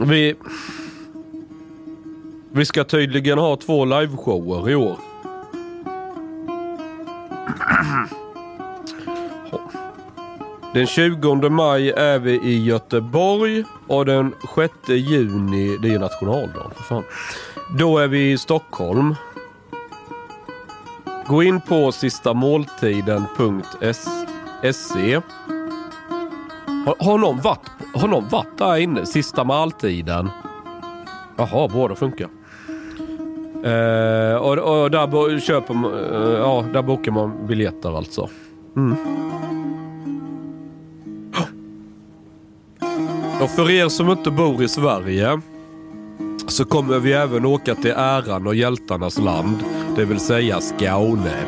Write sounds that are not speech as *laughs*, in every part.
Vi... Vi ska tydligen ha två liveshower i år. Den 20 maj är vi i Göteborg och den 6 juni, det är ju nationaldagen för fan. Då är vi i Stockholm. Gå in på sistamåltiden.se. Har, har, någon varit, har någon varit där inne? Sista måltiden? Jaha, båda funkar. Eh, och, och där, bo, köper, eh, ja, där bokar man biljetter alltså. Mm. Och för er som inte bor i Sverige så kommer vi även åka till äran och hjältarnas land, det vill säga Skåne.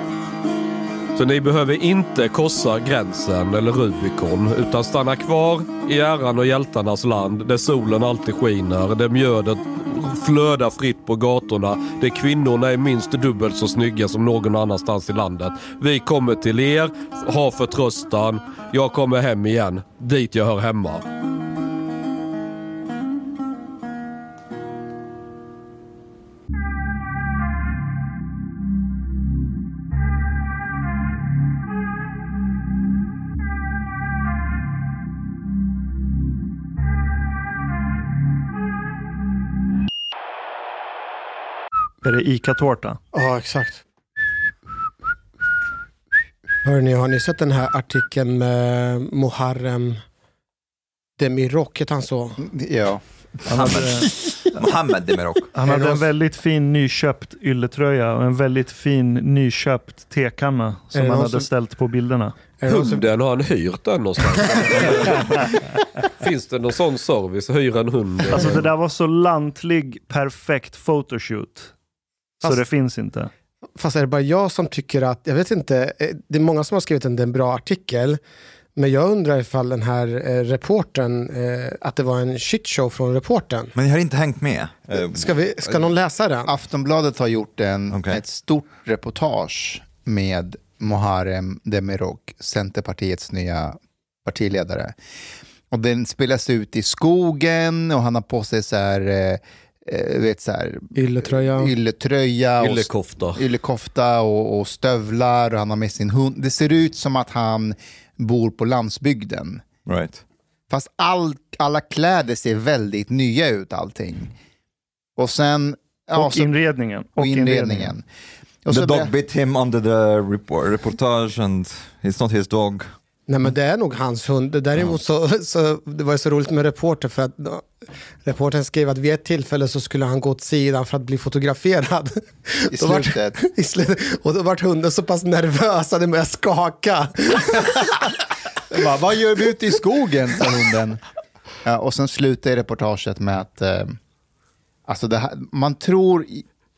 Så ni behöver inte korsa gränsen eller Rubicon utan stanna kvar i äran och hjältarnas land där solen alltid skiner, där mjödet flödar fritt på gatorna, där kvinnorna är minst dubbelt så snygga som någon annanstans i landet. Vi kommer till er, har förtröstan, jag kommer hem igen, dit jag hör hemma. Är det ICA-tårta? Ja, exakt. Hörrni, har ni sett den här artikeln med Muharrem Demirok, heter han så? Ja. Han hade, Mohammed Demirok. han hade en väldigt fin nyköpt ylletröja och en väldigt fin nyköpt tekanna som han hade som- ställt på bilderna. Hunden, har han hyrt den någonstans? *laughs* Finns det någon sån service? Hyra en hund? Alltså det där var så lantlig, perfekt photoshoot. Så Fast- det finns inte. Fast är det bara jag som tycker att, jag vet inte, eh, det är många som har skrivit en, en bra artikel. Men jag undrar ifall den här eh, reporten, eh, att det var en shitshow från reporten. Men jag har inte hängt med. Ska, vi, ska någon läsa den? Aftonbladet har gjort en, Okej. ett stort reportage med Muharrem Demirok, Centerpartiets nya partiledare. Och den spelas ut i skogen och han har på sig så här, eh, eh, vet så här Ylletröja. ylletröja och Yllekofta. yllekofta och, och stövlar och han har med sin hund. Det ser ut som att han bor på landsbygden. Right. Fast all, alla kläder ser väldigt nya ut allting. Och sen... ja, och så- inredningen. och inredningen. Och the dog bit him under the report, reportage and it's not his dog. Nej men det är nog hans hund. Däremot så, så det var så roligt med reporter för att reportern skrev att vid ett tillfälle så skulle han gå åt sidan för att bli fotograferad. I *laughs* slutet. *laughs* I slutet. Och då vart hunden så pass nervös att den började skaka. *laughs* Bara, Vad gör vi ute i skogen? sa hunden. Ja, och sen slutar reportaget med att eh, alltså här, man tror...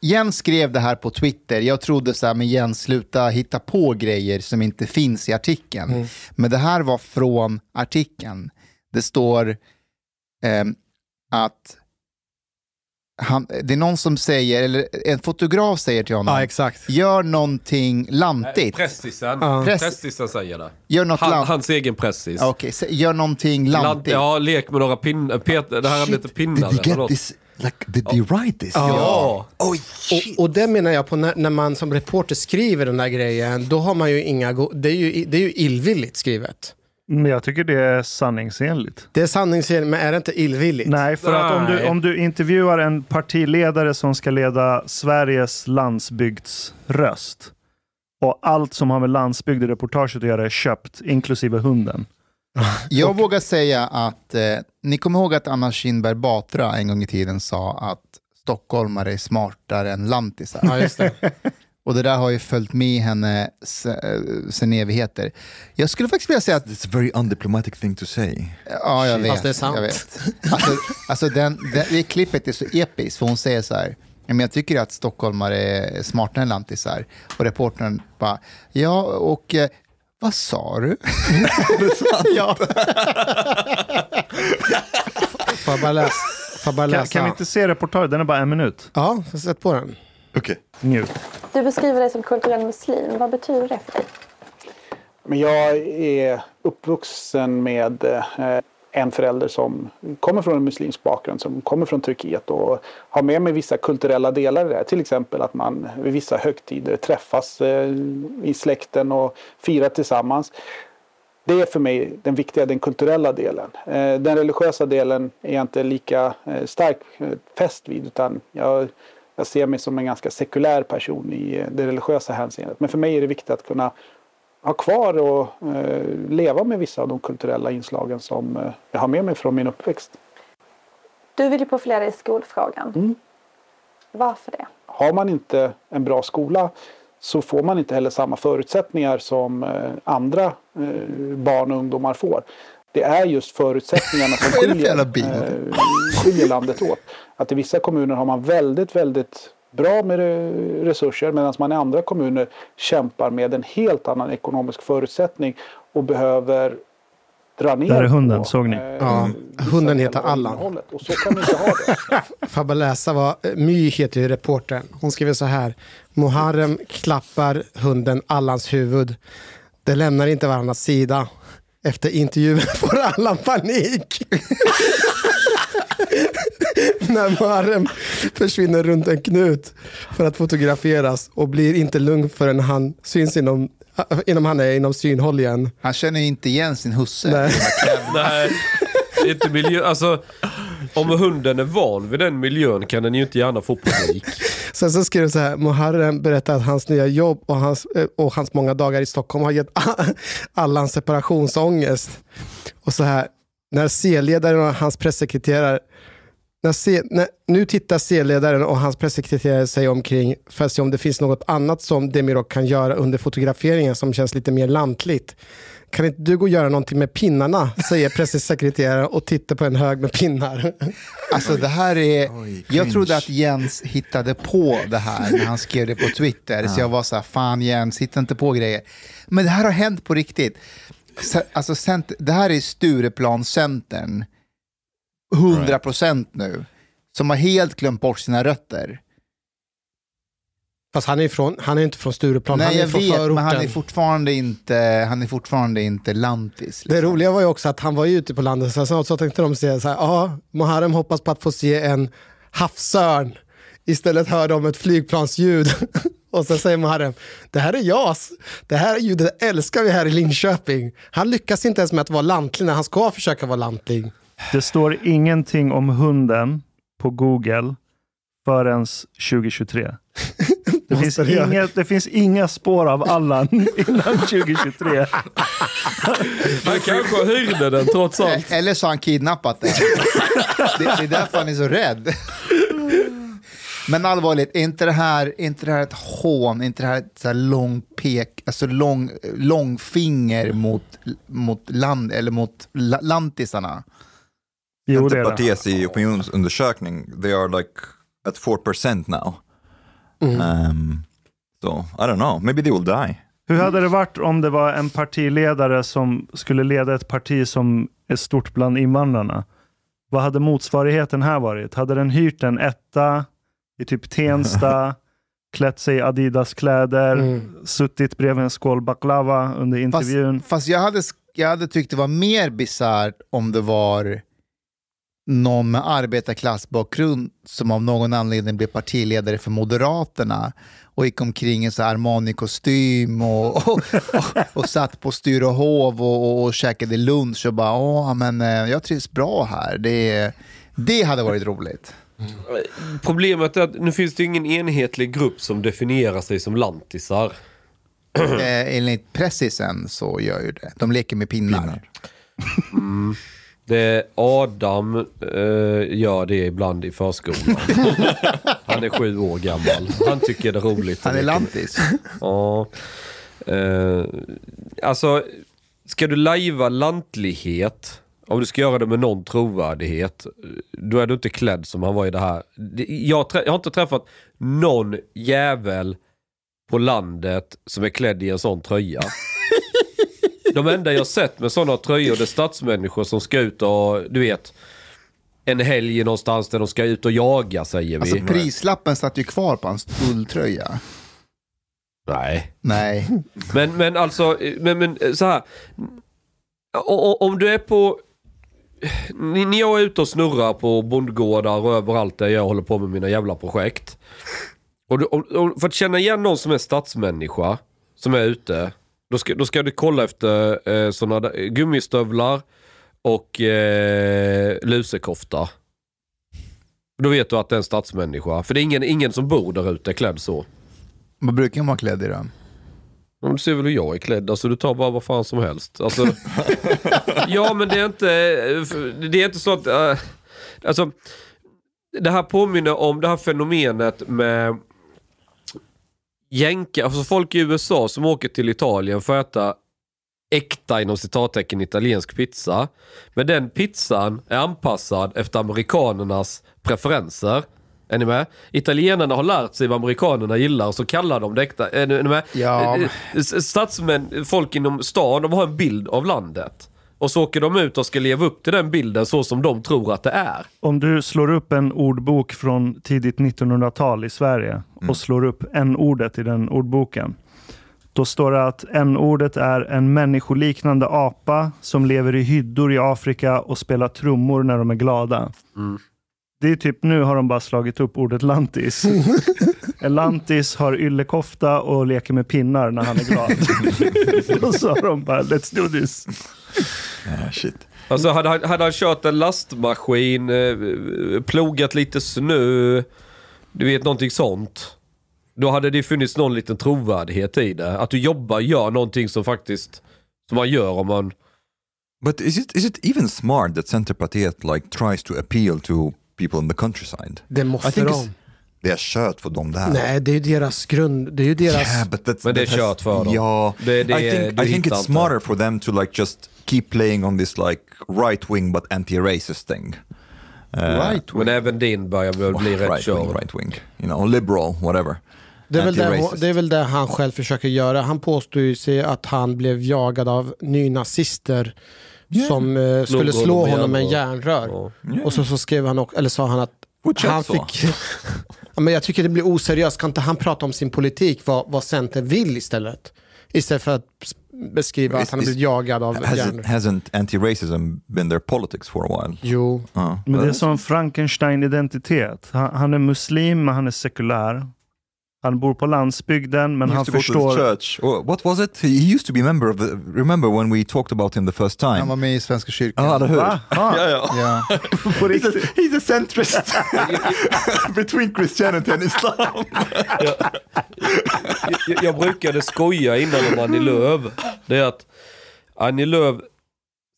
Jens skrev det här på Twitter. Jag trodde så här, men Jens, sluta hitta på grejer som inte finns i artikeln. Men det här var från artikeln. Det står eh, att han, det är någon som säger, eller en fotograf säger till honom, exakt. gör någonting lantigt. Pressisen. Ja. Press- Pressisen säger det. Gör något Han, lant- hans egen pressis. Ja, Okej, så gör någonting Lant, lantigt. ja, lek med några pinnar. Det här är lite pinnar. Like, did they write this? Ja. Oj, Och, och det menar jag på när, när man som reporter skriver den där grejen, då har man ju inga, go- det är ju, det är ju illvilligt skrivet. Men jag tycker det är sanningsenligt. Det är sanningsenligt, men är det inte illvilligt? Nej, för att om du, Nej. om du intervjuar en partiledare som ska leda Sveriges landsbygdsröst och allt som har med landsbygd i reportaget att göra är köpt, inklusive hunden. Jag *laughs* vågar säga att, eh, ni kommer ihåg att Anna Kinberg Batra en gång i tiden sa att stockholmare är smartare än lantisar. Ja, just det. Och det där har ju följt med henne eh, sen evigheter. Jag skulle faktiskt vilja säga att, It's a very undiplomatic thing to say. ja jag vet. Fast det är sant. Jag vet. Alltså, *laughs* alltså den, den, det klippet är så episkt, för hon säger så här, "Ja, men jag tycker att stockholmare är smartare än lantisar. Och reportern bara, ja och eh, vad sa du? *laughs* ja. *laughs* Får jag bara läsa? Får jag bara Kan, läsa? kan vi inte se reportaget? Den är bara en minut. Ja, sätt på den. Okay. Njut. Du beskriver dig som kulturell muslim. Vad betyder det för dig? Men jag är uppvuxen med eh, en förälder som kommer från en muslimsk bakgrund, som kommer från Turkiet och har med mig vissa kulturella delar i det. här. Till exempel att man vid vissa högtider träffas eh, i släkten och firar tillsammans. Det är för mig den viktiga, den kulturella delen. Eh, den religiösa delen är jag inte lika eh, stark fäst vid utan jag, jag ser mig som en ganska sekulär person i det religiösa hänseendet. Men för mig är det viktigt att kunna ha kvar och eh, leva med vissa av de kulturella inslagen som eh, jag har med mig från min uppväxt. Du vill ju profilera i skolfrågan. Mm. Varför det? Har man inte en bra skola så får man inte heller samma förutsättningar som eh, andra eh, barn och ungdomar får. Det är just förutsättningarna som *laughs* skiljer, eh, skiljer landet åt. Att i vissa kommuner har man väldigt, väldigt bra med re- resurser medan man i andra kommuner kämpar med en helt annan ekonomisk förutsättning och behöver dra ner Där är hunden, på, såg ni? eh, Ja, hunden heter Allan. innehållet. Och så kan vi inte ha det. Får jag bara läsa vad eh, My heter ju reportern. Hon skriver så här. Muharrem klappar hunden Allans huvud. Det lämnar inte varandras sida. Efter intervjun *laughs* får Allan panik. *laughs* När Muharrem försvinner runt en knut för att fotograferas och blir inte lugn förrän han syns inom, inom han är inom synhåll igen. Han känner ju inte igen sin husse. Nej. Nej, det är inte miljö... Alltså, om hunden är van vid den miljön kan den ju inte gärna få panik. Sen så skriver så här, Muharrem berättar att hans nya jobb och hans, eh, och hans många dagar i Stockholm har gett *laughs* Allan separationsångest. Och så här, när C-ledaren och hans pressekreterare när C, när, nu tittar C-ledaren och hans pressekreterare sig omkring för att se om det finns något annat som Demirok kan göra under fotograferingen som känns lite mer lantligt. Kan inte du gå och göra någonting med pinnarna, säger pressekreteraren och tittar på en hög med pinnar. Alltså det här är... Oj, jag trodde att Jens hittade på det här när han skrev det på Twitter. Så jag var så här, fan Jens, hitta inte på grejer. Men det här har hänt på riktigt. Alltså, det här är Stureplanscentern, 100% nu, som har helt glömt bort sina rötter. Fast han är, ifrån, han är inte från Stureplan, Nej, han är från vet, förorten. men han är fortfarande inte, han är fortfarande inte lantis. Det liksom. roliga var ju också att han var ju ute på landet, så, så, så tänkte de säga så här, ja, Muharrem hoppas på att få se en havsörn. Istället hör de ett flygplansljud. *laughs* Och så säger Muharrem, det här är JAS. Det här ljudet älskar vi här i Linköping. Han lyckas inte ens med att vara lantlig när han ska försöka vara lantlig. Det står ingenting om hunden på Google förrän 2023. *laughs* Det finns, inga, det finns inga spår av Allan *laughs* innan 2023. Han kanske hyrde den trots allt. Eller så har han kidnappat den. det, det är därför han är så rädd. Men allvarligt, är inte det här, är inte det här ett hån? Är inte det här ett så här lång pek, alltså lång, långfinger mot, mot land, eller mot la, lantisarna? Jo, det är det. Centerpartiets i opinionsundersökning, they are like at 4% now. Um, so, I don't know, maybe they will die. Hur hade det varit om det var en partiledare som skulle leda ett parti som är stort bland invandrarna? Vad hade motsvarigheten här varit? Hade den hyrt en etta i typ Tensta, *laughs* klätt sig i Adidas-kläder, Mm. suttit bredvid en skål baklava under intervjun? Fast jag hade, jag hade tyckt det var mer bisarrt om det var någon med arbetarklassbakgrund som av någon anledning blev partiledare för Moderaterna och gick omkring i Armani-kostym och, och, och, och satt på Styrehov och, och, och käkade lunch och bara Åh, men eh, jag trivs bra här. Det, det hade varit roligt. Problemet är att nu finns det ingen enhetlig grupp som definierar sig som lantisar. Eh, enligt Pressisen så gör ju det. De leker med pinnar. Det Adam eh, gör det ibland i förskolan. *laughs* Han är sju år gammal. Han tycker det är roligt. Han är lantis. Ja. Eh, alltså, ska du lajva lantlighet, om du ska göra det med någon trovärdighet, då är du inte klädd som han var i det här. Jag, jag har inte träffat någon jävel på landet som är klädd i en sån tröja. *laughs* De enda jag sett med sådana tröjor det är stadsmänniskor som ska ut och, du vet, en helg någonstans där de ska ut och jaga säger vi. Alltså prislappen satt ju kvar på hans ulltröja. Nej. Nej. Men, men alltså, men, men så här. O- Om du är på... Ni- När jag är ute och snurrar på bondgårdar och överallt där jag håller på med mina jävla projekt. Och, du, och, och för att känna igen någon som är stadsmänniska, som är ute. Då ska, då ska du kolla efter eh, såna gummistövlar och eh, lusekofta. Då vet du att det är en stadsmänniska. För det är ingen, ingen som bor där ute klädd så. Vad brukar man vara klädd i då? Ja, Du ser väl hur jag är klädd, alltså du tar bara vad fan som helst. Alltså, *laughs* ja men det är inte, det är inte så att, äh, alltså det här påminner om det här fenomenet med jänka, alltså folk i USA som åker till Italien för att äta äkta inom citattecken italiensk pizza. Men den pizzan är anpassad efter amerikanernas preferenser. Är ni med? Italienarna har lärt sig vad amerikanerna gillar så kallar de det äkta. Är ni med? Ja. Eh, s- Stadsmän, folk inom stan, de har en bild av landet. Och så åker de ut och ska leva upp till den bilden så som de tror att det är. Om du slår upp en ordbok från tidigt 1900-tal i Sverige och slår upp n-ordet i den ordboken. Då står det att n-ordet är en människoliknande apa som lever i hyddor i Afrika och spelar trummor när de är glada. Det är typ nu har de bara slagit upp ordet lantis. *laughs* En lantis har yllekofta och leker med pinnar när han är glad. *laughs* *laughs* och så har de bara, let's do this. Yeah, shit. Alltså hade han, hade han kört en lastmaskin, eh, plogat lite snö, du vet någonting sånt. Då hade det funnits någon liten trovärdighet i det. Att du jobbar, gör någonting som faktiskt, som man gör om man... But is it is it even smart that Centerpartiet like tries to appeal to people in the countryside? Det I måste think de. det är kört för dem det här. Nej, det är ju deras grund. Det är ju deras... Yeah, but that's, Men det är kört för dem. Ja, Det- det- I think, I think it's smarter for them to like just keep playing on this like right wing but anti-racist thing. Uh, right. Men även din börjar väl bli rätt right wing, körd. right wing, you know, liberal, whatever. Det är, väl det, det är väl det han själv försöker göra. Han påstår ju sig att han blev jagad av nynazister som eh, skulle slå honom med honom med järnrör. järnrör. Ja. Och så, så skrev han, också, eller sa han att Fortsätt han fick... *laughs* ja, men jag tycker det blir oseriöst. Kan inte han prata om sin politik, vad, vad Centern vill istället? Istället för att beskriva att han har blivit jagad av Has järnrör. hasn't anti-racism been their politics for a while? Jo, Uh, Men det är som Frankenstein-identitet. Han, han är muslim, men han är sekulär. Han bor på landsbygden, men han förstår... church. Or what was it? He used to be a member of the. Remember when we talked about him the first time? Han var med i Svenska kyrkan. Ja, eller hur? Ah, Ja, ja. Ja. *laughs* på riktigt. He's a centrist *laughs* between Christianity and Islam. jag, jag brukade skoja innan om Annie Lööf. Det är att Annie Lööf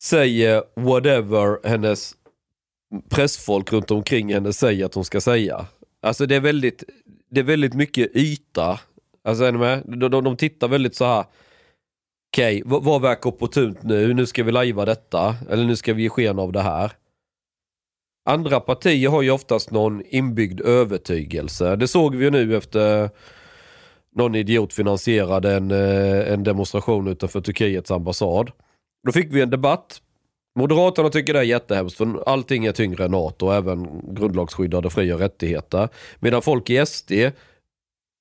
säger whatever hennes pressfolk runt omkring henne säger att hon ska säga. Alltså det är väldigt, det är väldigt mycket yta. Alltså är ni med? De, de, de tittar väldigt så här. Okej, vad, vad verkar opportunt nu? Nu ska vi lajva detta. Eller nu ska vi ge sken av det här. Andra partier har ju oftast någon inbyggd övertygelse. Det såg vi ju nu efter någon idiot finansierade en, eh, en demonstration utanför Turkiets ambassad. Då fick vi en debatt. Moderaterna tycker det är jättehemskt för allting är tyngre än NATO, även grundlagsskyddade fri och rättigheter. Medan folk i SD,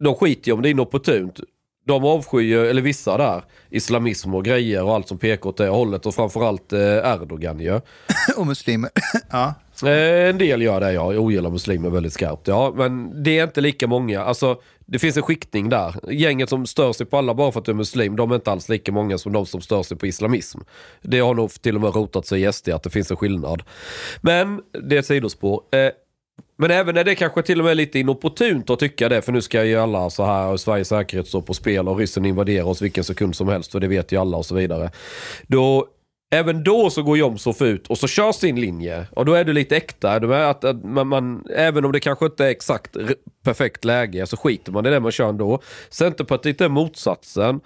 de skiter ju om det är inopportunt. De avskyr, eller vissa där, islamism och grejer och allt som pekar åt det hållet och framförallt eh, Erdogan ju. *laughs* Och muslimer. *laughs* ja. Eh, en del gör det ja, jag ogillar muslimer väldigt skarpt. Ja, men det är inte lika många. Alltså, det finns en skiktning där. Gänget som stör sig på alla bara för att du är muslim, de är inte alls lika många som de som stör sig på islamism. Det har nog till och med rotat sig i SD att det finns en skillnad. Men det är ett sidospår. Men även när det kanske till och med är lite inopportunt att tycka det, för nu ska ju alla så här, och Sveriges säkerhet stå på spel och ryssen invaderar oss vilken sekund som helst, för det vet ju alla och så vidare. Då Även då så går Jomshof ut och så kör sin linje. Och då är du lite äkta. Du? Att, att man, man, även om det kanske inte är exakt perfekt läge så skiter man i det man kör ändå. Centerpartiet är motsatsen.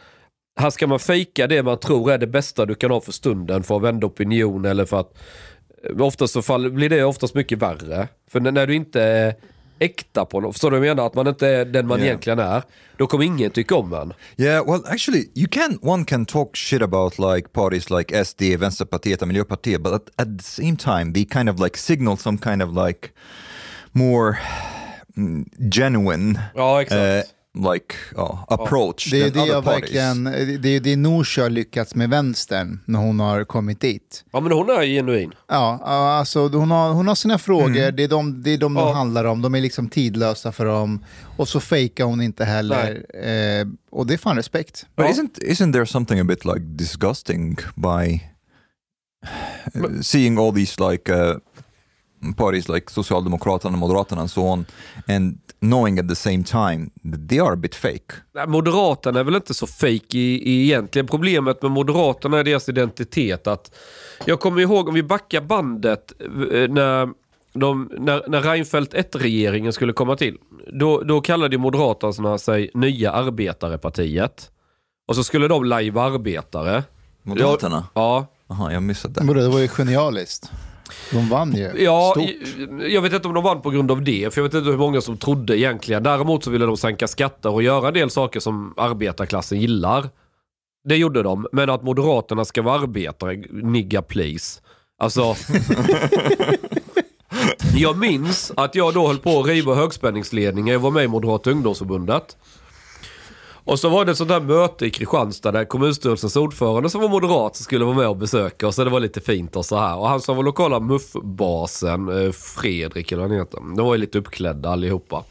Här ska man fejka det man tror är det bästa du kan ha för stunden för att vända opinion eller för att Oftast så fall, blir det oftast mycket värre. För när, du inte är äkta på något, förstår du vad jag menar? Att man inte är den man Yeah. egentligen är. Då kommer ingen tycka om en. Yeah, well, actually, you can one can talk shit about like parties like SD, Vänsterpartiet, and Miljöpartiet, but at, at the same time, they kind of like signal some kind of like more mm, genuine Ja, exakt. uh, like uh, approach Det är det jag parties. verkligen, det är det Nooshi har lyckats med vänstern när hon har kommit dit. Ja men hon är genuin. Ja, ja, alltså hon har, hon har sina frågor, det är de, det är de, Ja. de handlar om, de är liksom tidlösa för dem. Och så fejkar hon inte heller. Eh, och det är fan respekt. But Ja. isn't isn't there something a bit like disgusting by uh, seeing all these like uh, parties like Socialdemokraterna, Moderaterna and so on, and knowing at the same time that they are a bit fake? Nej, Moderaterna är väl inte så fake i, i egentligen. Problemet med Moderaterna är deras identitet. att Jag kommer ihåg om vi backar bandet eh, när, de, när, när Reinfeldt 1-regeringen skulle komma till. Då, då kallade Moderaterna sig Nya Arbetarepartiet. Och så skulle de lajva arbetare. Moderaterna? Ja, Aha, jag missade det. Det var ju genialiskt. De vann ju Ja, stort. jag vet inte om de vann på grund av det, för jag vet inte hur många som trodde egentligen. Däremot så ville de sänka skatter och göra en del saker som arbetarklassen gillar. Det gjorde de, men att Moderaterna ska vara arbetare, nigga please. Alltså... *laughs* jag minns att jag då höll på att riva högspänningsledningen, jag var med i Moderata ungdomsförbundet. Och så var det ett sånt där möte i Kristianstad där kommunstyrelsens ordförande som var moderat skulle vara med och besöka oss. Så det var lite fint och så här. Och han som var lokala muffbasen, eh, Fredrik eller vad han heter. De var ju lite uppklädda allihopa.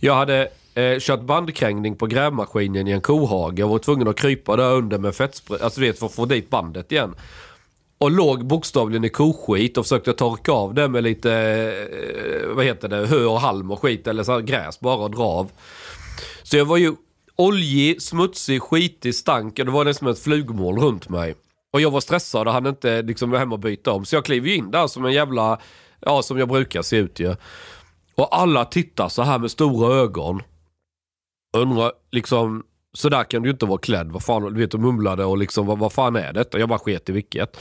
Jag hade eh, kört bandkrängning på grävmaskinen i en kohage och var tvungen att krypa där under med fettspray, alltså du vet för att få dit bandet igen. Och låg bokstavligen i koskit och försökte torka av det med lite, eh, vad heter det, hö och halm och skit eller så här gräs bara och dra av. Så jag var ju oljig, smutsig, skitig, stank och det var nästan ett flugmål runt mig. Och jag var stressad och hann inte liksom vara hemma och byta om. Så jag klev ju in där som en jävla, ja som jag brukar se ut ju. Och alla tittar så här med stora ögon. Undrar liksom, så där kan du ju inte vara klädd. Vad fan, du vet, och mumlade och liksom, vad, vad fan är detta? Jag bara sket i vilket.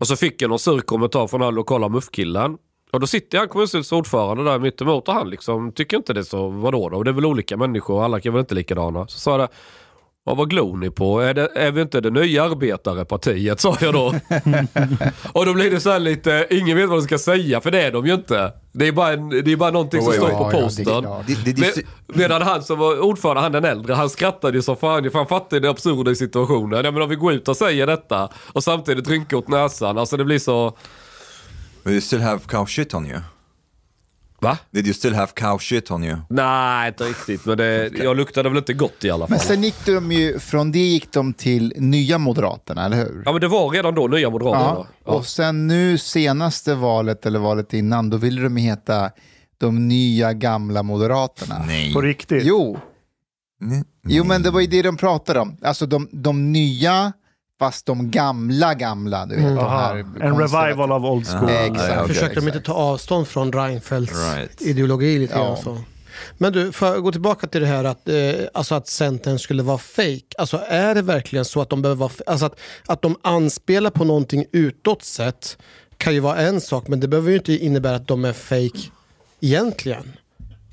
Och så fick jag någon sur kommentar från den här lokala muffkillen. Och då sitter han kommunstyrelsens ordförande där mitt emot och han liksom tycker inte det så, vadå då? Det är väl olika människor och alla kan väl inte likadana. Så sa jag Ja, vad glor ni på? Är, det, är vi inte det nya arbetarepartiet? Sa jag då. *laughs* och då blir det så här lite, ingen vet vad de ska säga för det är de ju inte. Det är bara, en, det är bara någonting som Oj, står oj, på ja, ja, det Men, see, medan han som var ordförande, han den äldre, han skrattade ju som fan. Han fattade det absurda i situationen. Ja, men om vi går ut och säger detta och samtidigt rynkar åt näsan. Alltså det blir så... do you still have cow shit on you? Va? Did you still have cow shit on you? Nej, inte riktigt. Men det, *laughs* jag luktade väl inte gott i alla fall. Men sen gick de ju, från det gick de till Nya Moderaterna, eller hur? Ja men det var redan då nya Moderaterna. Ja, och sen nu senaste valet, eller valet innan, då ville de heta de nya gamla Moderaterna. Nej. På riktigt. Jo, Nej. jo, men det var ju det de pratade om. Alltså de, de nya, fast de gamla gamla. Du vet, de Aha, här en revival av old school. Exakt. Ja, okej, Försökte de inte exakt. ta avstånd från Reinfeldts Right. ideologi lite Ja. så. Men du, för att gå tillbaka till det här att, eh, alltså att Centern skulle vara fake. Alltså är det verkligen så att de behöver vara, alltså att, att de anspelar på någonting utåt sett kan ju vara en sak, men det behöver ju inte innebära att de är fake egentligen.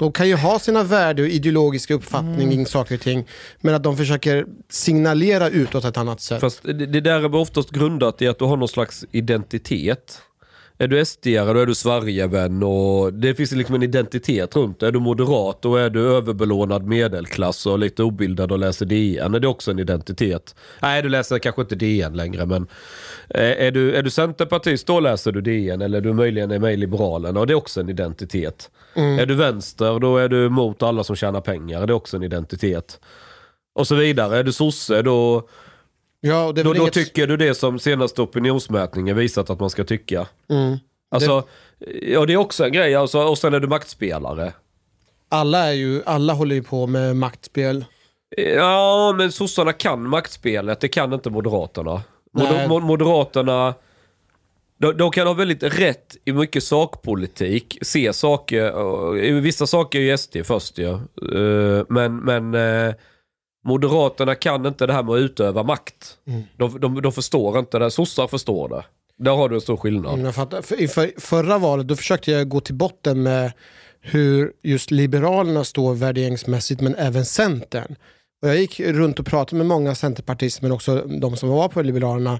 De kan ju ha sina värde och ideologiska uppfattning kring saker och ting, men att de försöker signalera utåt ett annat sätt. Fast det, det där är oftast grundat i att du har någon slags identitet. Är du SD-are då är du Sverigevän och det finns liksom en identitet runt det. Är du moderat då är du överbelånad medelklass och lite obildad och läser DN. Är det också en identitet? Nej, du läser kanske inte DN längre men eh, är du, är du centerpartist då läser du DN eller du möjligen är med i Liberalerna och det är också en identitet. Är du vänster då är du mot alla som tjänar pengar. Det är också en identitet. Och så vidare. Är du sosse då ja, och det då, då inget- tycker du det som senaste opinionsmätningen visat att man ska tycka. Mm. Alltså, ja det är också en grej. Alltså, och sen är du maktspelare. Alla, är ju, alla håller ju på med maktspel. Ja, men sossarna kan maktspelet. Det kan inte moderaterna. Moder, Nej. mo- moderaterna, de, de kan ha väldigt rätt i mycket sakpolitik. Se saker, vissa saker är ju SD först ju. Eh, Men, men eh, Moderaterna kan inte det här med att utöva makt. De, de, de förstår inte det. Sossar förstår det. Där har du en stor skillnad. Mm. För, i för, förra valet då försökte jag gå till botten med hur just Liberalerna står värderingsmässigt men även Centern. Och jag gick runt och pratade med många centerpartister men också de som var på Liberalerna.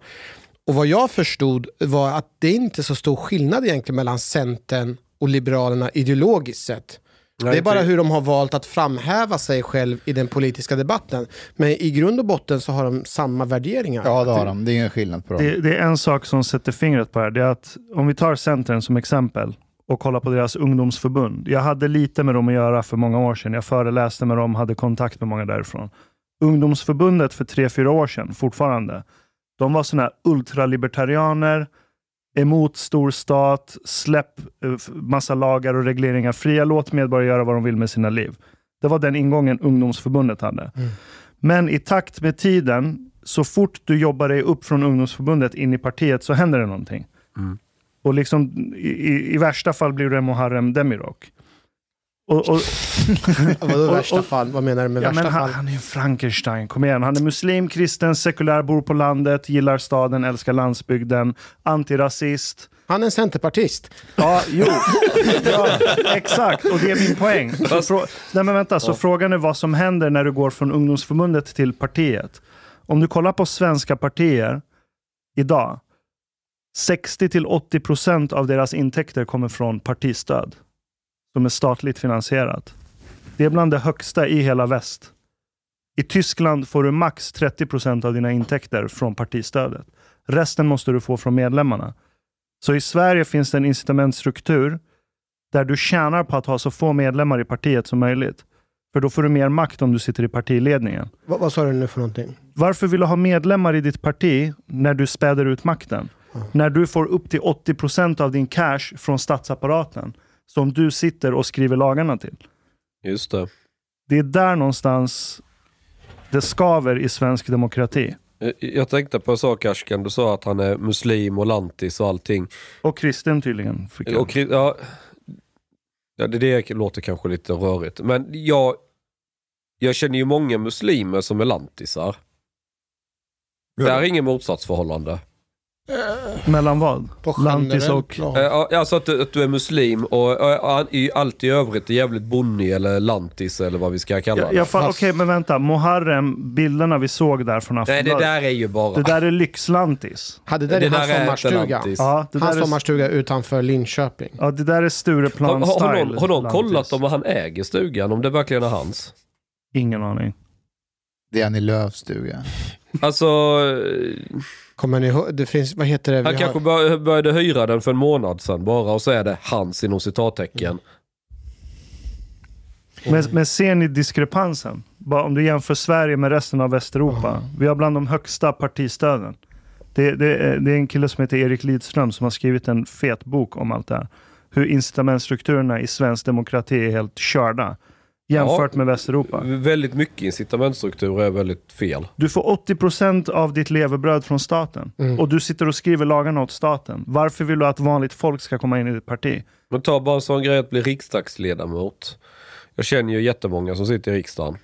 Och vad jag förstod var att det inte är så stor skillnad egentligen mellan Centern och Liberalerna ideologiskt sett. Det är bara hur de har valt att framhäva sig själv i den politiska debatten. Men i grund och botten så har de samma värderingar. Ja, det har de. Det är ingen skillnad på dem. Det, det är en sak som sätter fingret på det här. Det är att om vi tar Centern som exempel och kollar på deras ungdomsförbund. Jag hade lite med dem att göra för många år sedan. Jag föreläste med dem, hade kontakt med många därifrån. Ungdomsförbundet för tre, fyra år sedan, fortfarande. De var sådana här ultralibertarianer, emot storstat, släpp eh, massa lagar och regleringar fria, låt medborgare göra vad de vill med sina liv. Det var den ingången ungdomsförbundet hade. Men i takt med tiden, så fort du jobbar dig upp från ungdomsförbundet in i partiet så händer det någonting. Och liksom, i, i, värsta fall blir det Muharrem Demirok. Och, och, *laughs* Vadå värsta och- fall? Vad menar du med ja, värsta men han, fall? han är ju Frankenstein, kom igen. Han är muslim, kristen, sekulär, bor på landet, gillar staden, älskar landsbygden, antirasist. Han är en centerpartist. Ja, jo. Ja, exakt, och det är min poäng. Så, Nej, men vänta, så frågan är vad som händer när du går från ungdomsförbundet till partiet. Om du kollar på svenska partier idag, 60-80% av deras intäkter kommer från partistöd som är statligt finansierat. Det är bland det högsta i hela väst. I Tyskland får du max 30% av dina intäkter från partistödet. Resten måste du få från medlemmarna. Så i Sverige finns det en incitamentstruktur där du tjänar på att ha så få medlemmar i partiet som möjligt. För då får du mer makt om du sitter i partiledningen. Vad, vad sa du nu för någonting? Varför vill du ha medlemmar i ditt parti när du späder ut makten? När du får upp till 80% av din cash från statsapparaten som du sitter och skriver lagarna till. Just det. Det är där någonstans det skaver i svensk demokrati. Jag tänkte på en sak Ashkan, du sa att han är muslim och lantis och allting. Och kristen tydligen. Och, kri- ja, ja, det, det låter kanske lite rörigt. Men jag, jag känner ju många muslimer som är lantisar. Det är inget motsatsförhållande. Mellan vad? På Lantis och... plan. Eh, ja, Alltså att du, att du är muslim och och i allt i övrigt är jävligt bonnig eller lantis eller vad vi ska kalla Ja, det. Fast- Okej, men vänta. Muharrem, bilderna vi såg där från Nej, det Aftonbladet. där är ju bara... Det där är lyxlantis. Hade det, det det hans där är inte sommarstuga. Ja, det Hans där är, sommarstuga utanför Linköping. ja, det där är Har, Stureplan har, har, style. någon, har någon kollat om han äger stugan? Om det verkligen är hans? Ingen aning. Det är Annie Lööfs stuga. Alltså, eh, Kommer ni ihåg? Det finns, vad heter det? Vi han har- kanske bör, började hyra den för en månad sedan bara och så är det hans inom citattecken. Men, men ser ni diskrepansen? Bara om du jämför Sverige med resten av Västeuropa. Vi har bland de högsta partistöden. Det, det, är- det är en kille som heter Erik Lidström som har skrivit en fet bok om allt det här. Hur incitamentstrukturerna i svensk demokrati är helt körda. Jämfört Ja. med Västeuropa. Väldigt mycket incitamentstruktur är väldigt fel. Du får 80% av ditt levebröd från staten. Mm. Och du sitter och skriver lagarna åt staten. Varför vill du att vanligt folk ska komma in i ditt parti? Men ta bara en sån grej att bli riksdagsledamot. Jag känner ju jättemånga som sitter i riksdagen.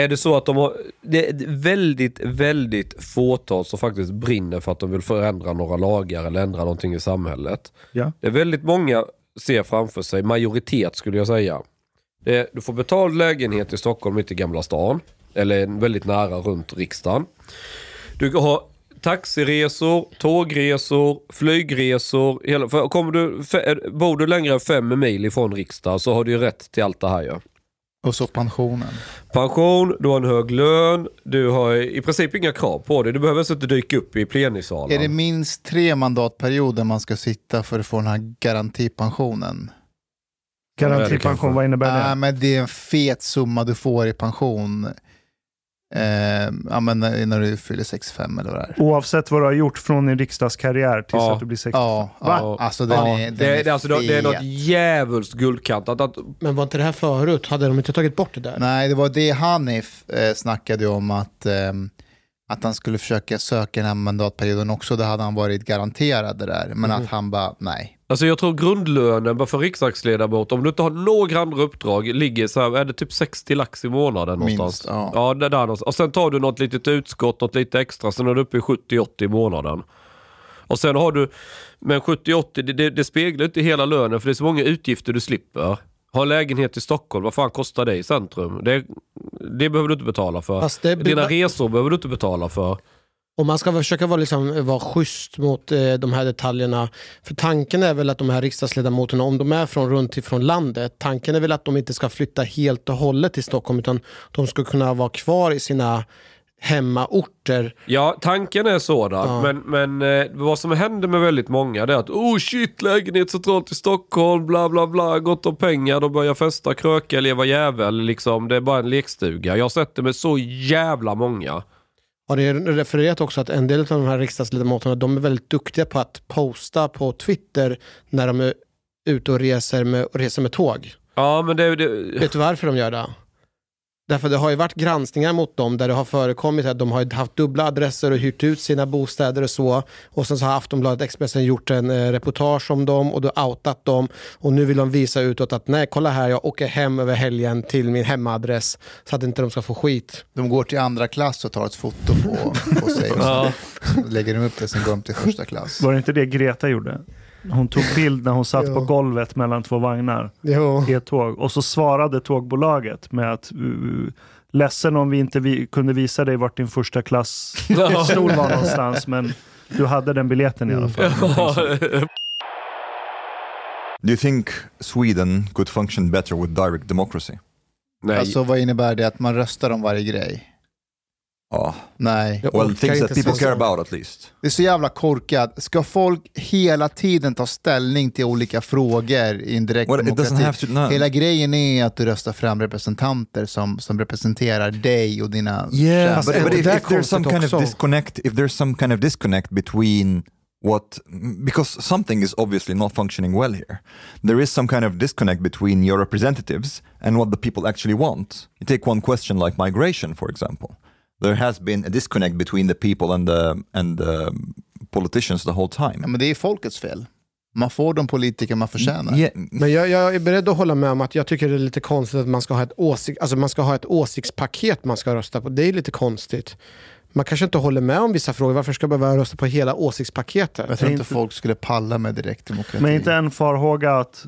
Är det så att de har, det är väldigt, väldigt fåtal som faktiskt brinner för att de vill förändra några lagar eller ändra någonting i samhället. Ja. Det är väldigt många ser framför sig, majoritet skulle jag säga. Det är, du får betald lägenhet i Stockholm mitt i Gamla stan. Eller väldigt nära runt riksdagen. Du har taxiresor, tågresor, flygresor. Hela, för kommer du, bor du längre än fem mil ifrån riksdagen så har du ju rätt till allt det här ju. Och så pensionen. Pension, du har en hög lön, du har i princip inga krav på dig. Du behöver alltså inte dyka upp i plenisalen. Är det minst tre mandatperioder man ska sitta för att få den här garantipensionen? Garantipension, vad innebär det? Nej, men det är en fet summa du får i pension eh, ja, men när du fyller 65 eller vad det är. Oavsett vad du har gjort från din riksdagskarriär tills Ja. att du blir 60. Ja, Va? ja, alltså den Ja, är, den det, är, det, alltså, det är något djävulskt guldkantat. Att, Men var inte det här förut? Hade de inte tagit bort det där? Nej, det var det Hanif eh, snackade om att, ehm, att han skulle försöka söka den här mandatperioden också. Då hade han varit garanterad det där. Men att han bara, nej. Alltså jag tror grundlönen bara för riksdagsledamot, om du inte har några andra uppdrag, ligger så här, är det typ 60 lax i månaden Minst, någonstans? ja. ja det där någonstans. Och sen tar du något litet utskott, något lite extra, sen är du uppe i 70-80 i månaden. Och sen har du, men 70-80, det, det, det speglar inte hela lönen för det är så många utgifter du slipper. Ha en lägenhet i Stockholm, vad fan kostar det i centrum? Det, det behöver du inte betala för. Fast det blir- Dina resor behöver du inte betala för. Och man ska försöka vara, liksom, vara schysst mot eh, de här detaljerna. För tanken är väl att de här riksdagsledamöterna, om de är från runt ifrån landet, tanken är väl att de inte ska flytta helt och hållet till Stockholm, utan de ska kunna vara kvar i sina hemmaorter. Ja, tanken är sådan. Ja. Men, men eh, vad som händer med väldigt många det är att oh shit, lägenhet centralt i Stockholm, bla bla bla, gott om pengar, de börjar festa, kröka, leva jävel, liksom. Det är bara en lekstuga. Jag har sett det med så jävla många. Har det refererat också att en del av de här riksdagsledamöterna de är väldigt duktiga på att posta på Twitter när de är ute och reser med, och reser med tåg. Ja, men det... det Vet du varför de gör det? Därför det har ju varit granskningar mot dem där det har förekommit att de har haft dubbla adresser och hyrt ut sina bostäder och så. Och sen så har Aftonbladet Expressen gjort en eh, reportage om dem och då outat dem. Och nu vill de visa utåt att nej, kolla här, jag åker hem över helgen till min hemadress så att inte de ska få skit. De går till andra klass och tar ett foto på, på sig. Och *laughs* Ja. så lägger de upp det, sen går de till första klass. Var det inte det Greta gjorde? Hon tog bild när hon satt på golvet mellan två vagnar Jo. i ett tåg. Och så svarade tågbolaget med att uh, ledsen om vi inte vi kunde visa dig vart din första klass *laughs* stol var någonstans. Men du hade den biljetten i alla fall. *laughs* Do you think Sweden could function better with direct democracy? Nej. Alltså vad innebär det att man röstar om varje grej? Oh, Nej. Well, things that people care about at least. Det är så jävla korkat. Ska folk hela tiden ta ställning till olika frågor i en direkt Well, demokrati? to. No. Hela grejen är att du röstar fram representanter som, som representerar dig och dina Yeah, but, but det if, if there's some kind of också? disconnect, if there's some kind of disconnect between what, because something is obviously not functioning well here. There is some kind of disconnect between your representatives and what the people actually want. You take one question like migration, for example. There has been a disconnect between the people and the and the politicians the whole time. Ja, men det är folkets fel. Man får de politiker man förtjänar. Yeah, Men jag, jag är beredd att hålla med om att jag tycker det är lite konstigt att man ska ha ett, åsik alltså man ska ha ett åsiktspaket man ska rösta på. Det är lite konstigt. Man kanske inte håller med om vissa frågor. Varför ska jag behöva rösta på hela åsiktspaketet? Jag tror inte inte- folk skulle palla med direktdemokrati. Men inte en farhåga att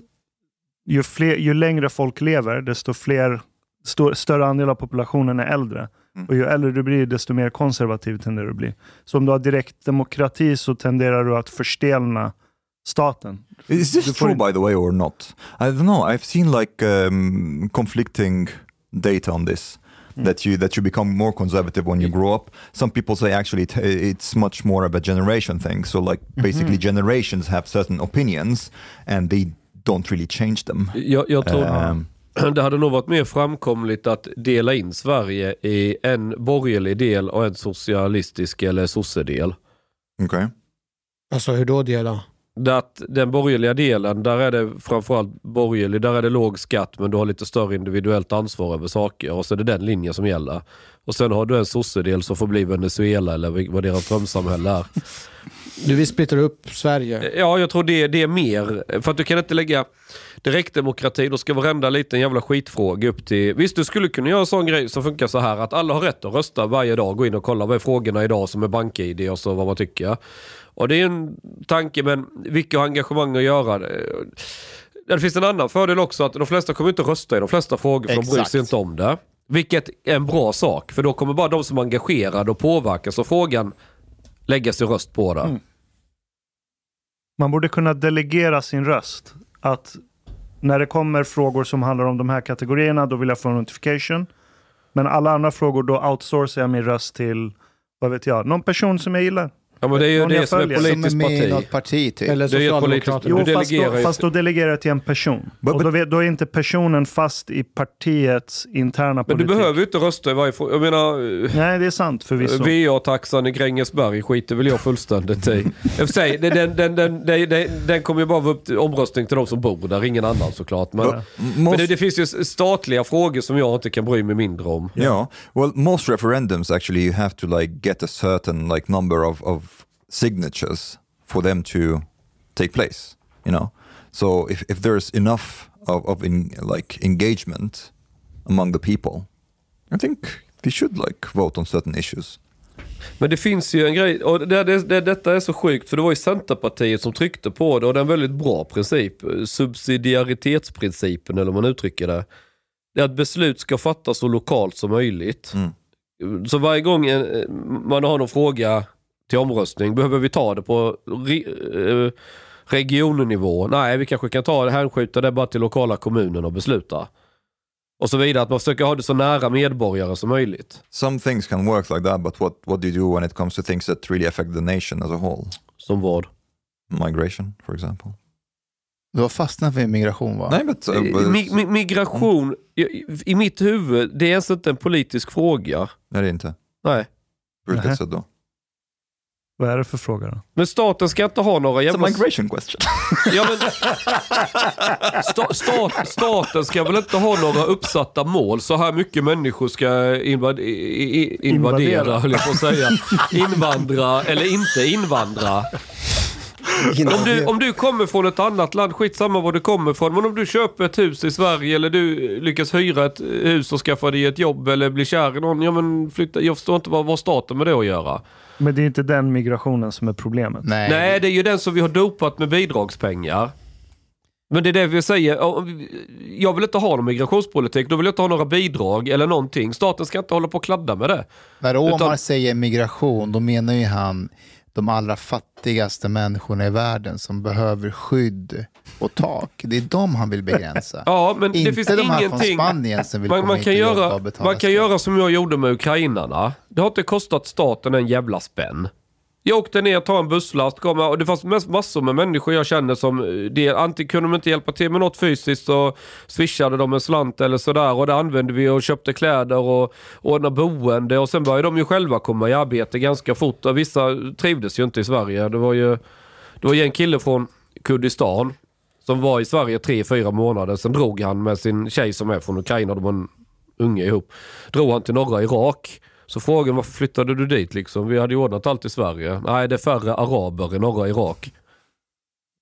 ju, fler, ju längre folk lever, desto fler, sto, större andel av populationen är äldre. Mm. Och ju äldre du blir, desto mer konservativ tenderar du att bli. Så om du har direktdemokrati så tenderar du att förstelna staten. Is this true, by the way, or not? I don't know. I've seen like um, conflicting data on this. That you that you become more conservative when you grow up. Some people say actually it, it's much more of a generation thing. So like basically generations have certain opinions and they don't really change them. Jag, jag tror Um, *clears throat* det hade nog varit mer framkomligt att dela in Sverige i en borgerlig del och en socialistisk eller sossedel. okay. Alltså hur då? Det Att den borgerliga delen, där är det framförallt borgerlig, där är det låg skatt men du har lite större individuellt ansvar över saker och så är det den linjen som gäller. Och sen har du en sossedel som får bli Venezuela eller vad deras drömsamhälle är. *laughs* Du vill splittra upp Sverige. Ja, jag tror det, det är mer. För att du kan inte lägga direktdemokrati, då ska varenda liten jävla skitfråga upp till... Visst, du skulle kunna göra en sån grej som funkar så här att alla har rätt att rösta varje dag, gå in och kolla vad är frågorna idag som är bank-id och så vad man tycker. Och det är en tanke, men vilka har engagemang att göra? Det Det finns en annan fördel också, att de flesta kommer inte rösta i de flesta frågor, för de bryr Exakt. sig inte om det. Vilket är en bra sak, för då kommer bara de som är engagerade och påverkas av frågan lägga sin röst på det. Man borde kunna delegera sin röst. Att när det kommer frågor som handlar om de här kategorierna, då vill jag få en notification. Men alla andra frågor, då outsourcar jag min röst till, vad vet jag, någon person som jag gillar. Ja men det är ju det som är följer. Som är politiskt med i parti. något parti typ. Eller politiskt- Socialdemokraterna. Du Jo, fast då, fast då delegerar jag till en person. But- och då, då är inte personen fast i partiets interna Men politik. du behöver ju inte rösta i varje fråga. Jag menar, Nej, det är sant förvisso. VA-taxan i Grängesberg skiter väl jag fullständigt i. I sig, den, den, den, den, den, den, den kommer ju bara vara upp till omröstning till de som bor där, ingen annan såklart. Men, But men most, det, det finns ju statliga frågor som jag inte kan bry mig mindre om. yeah. Well, most referendums actually you have to like get a certain like number of, of signatures for them to take place. You know, so if, if there's enough of, of in, like engagement among the people, I think they should like vote on certain issues. Men det finns ju en grej, och det, det, det, detta är så sjukt, för det var ju Centerpartiet som tryckte på det och det är en väldigt bra princip. Subsidiaritetsprincipen, eller hur man uttrycker det. Det är att beslut ska fattas så lokalt som möjligt. Mm. Så varje gång en, man har någon fråga till omröstning? Behöver vi ta det på re, eh, regionnivå? Nej, vi kanske kan ta det, hänskjuta det bara till lokala kommunen och besluta. Och så vidare, att man försöker ha det så nära medborgare som möjligt. Some things can work like that, but what, what do you do when it comes to things that really affect the nation as a whole? Som vad? Migration, for example. Du har fastnat för migration va? Nej, but, uh, but Mi, mi, migration, i, i mitt huvud, det är ens inte en politisk fråga. Nej, det är inte. Nej. På vilket sätt då? Vad är det för fråga då? Men staten ska inte ha några It's a jävla... migration question. *laughs* Ja, men, sta, stat, staten ska väl inte ha några uppsatta mål. Så här mycket människor ska invad, i, invadera, Invadera. höll jag på att säga. Invandra eller inte invandra. Om du, om du kommer från ett annat land, skitsamma var du kommer ifrån. Men om du köper ett hus i Sverige eller du lyckas hyra ett hus och skaffa dig ett jobb eller bli kär i någon. Ja men flytta, jag förstår inte vad, vad staten med det att göra. Men det är inte den migrationen som är problemet. Nej. Nej, det är ju den som vi har dopat med bidragspengar. Men det är det vi säger. Ja, Jag vill inte ha någon migrationspolitik. Då vill jag inte ha några bidrag eller någonting. Staten ska inte hålla på och kladda med det. När Omar Utan- säger migration, då menar ju han de allra fattigaste människorna i världen som behöver skydd och tak. Det är de han vill begränsa. *laughs* Ja, men Inte det finns de här ingenting. från Spanien som vill Man, komma man kan, göra, man kan göra som jag gjorde med ukrainarna. Det har inte kostat staten en jävla spänn. Jag åkte ner, tog en busslast, kom, och det fanns massor med människor jag kände som, eh, det, antingen kunde de inte hjälpa till med något fysiskt så swishade de en slant eller sådär och det använde vi och köpte kläder och ordnade boende och sen började de ju själva komma i arbete ganska fort och vissa trivdes ju inte i Sverige. Det var ju, det var ju en kille från Kurdistan som var i Sverige tre, fyra månader. Sen drog han med sin tjej som är från Ukraina, de var en unge ihop. Drog han till norra Irak. Så frågade varför flyttade du dit liksom? Vi hade ju ordnat allt i Sverige. Nej, det är färre araber i norra Irak.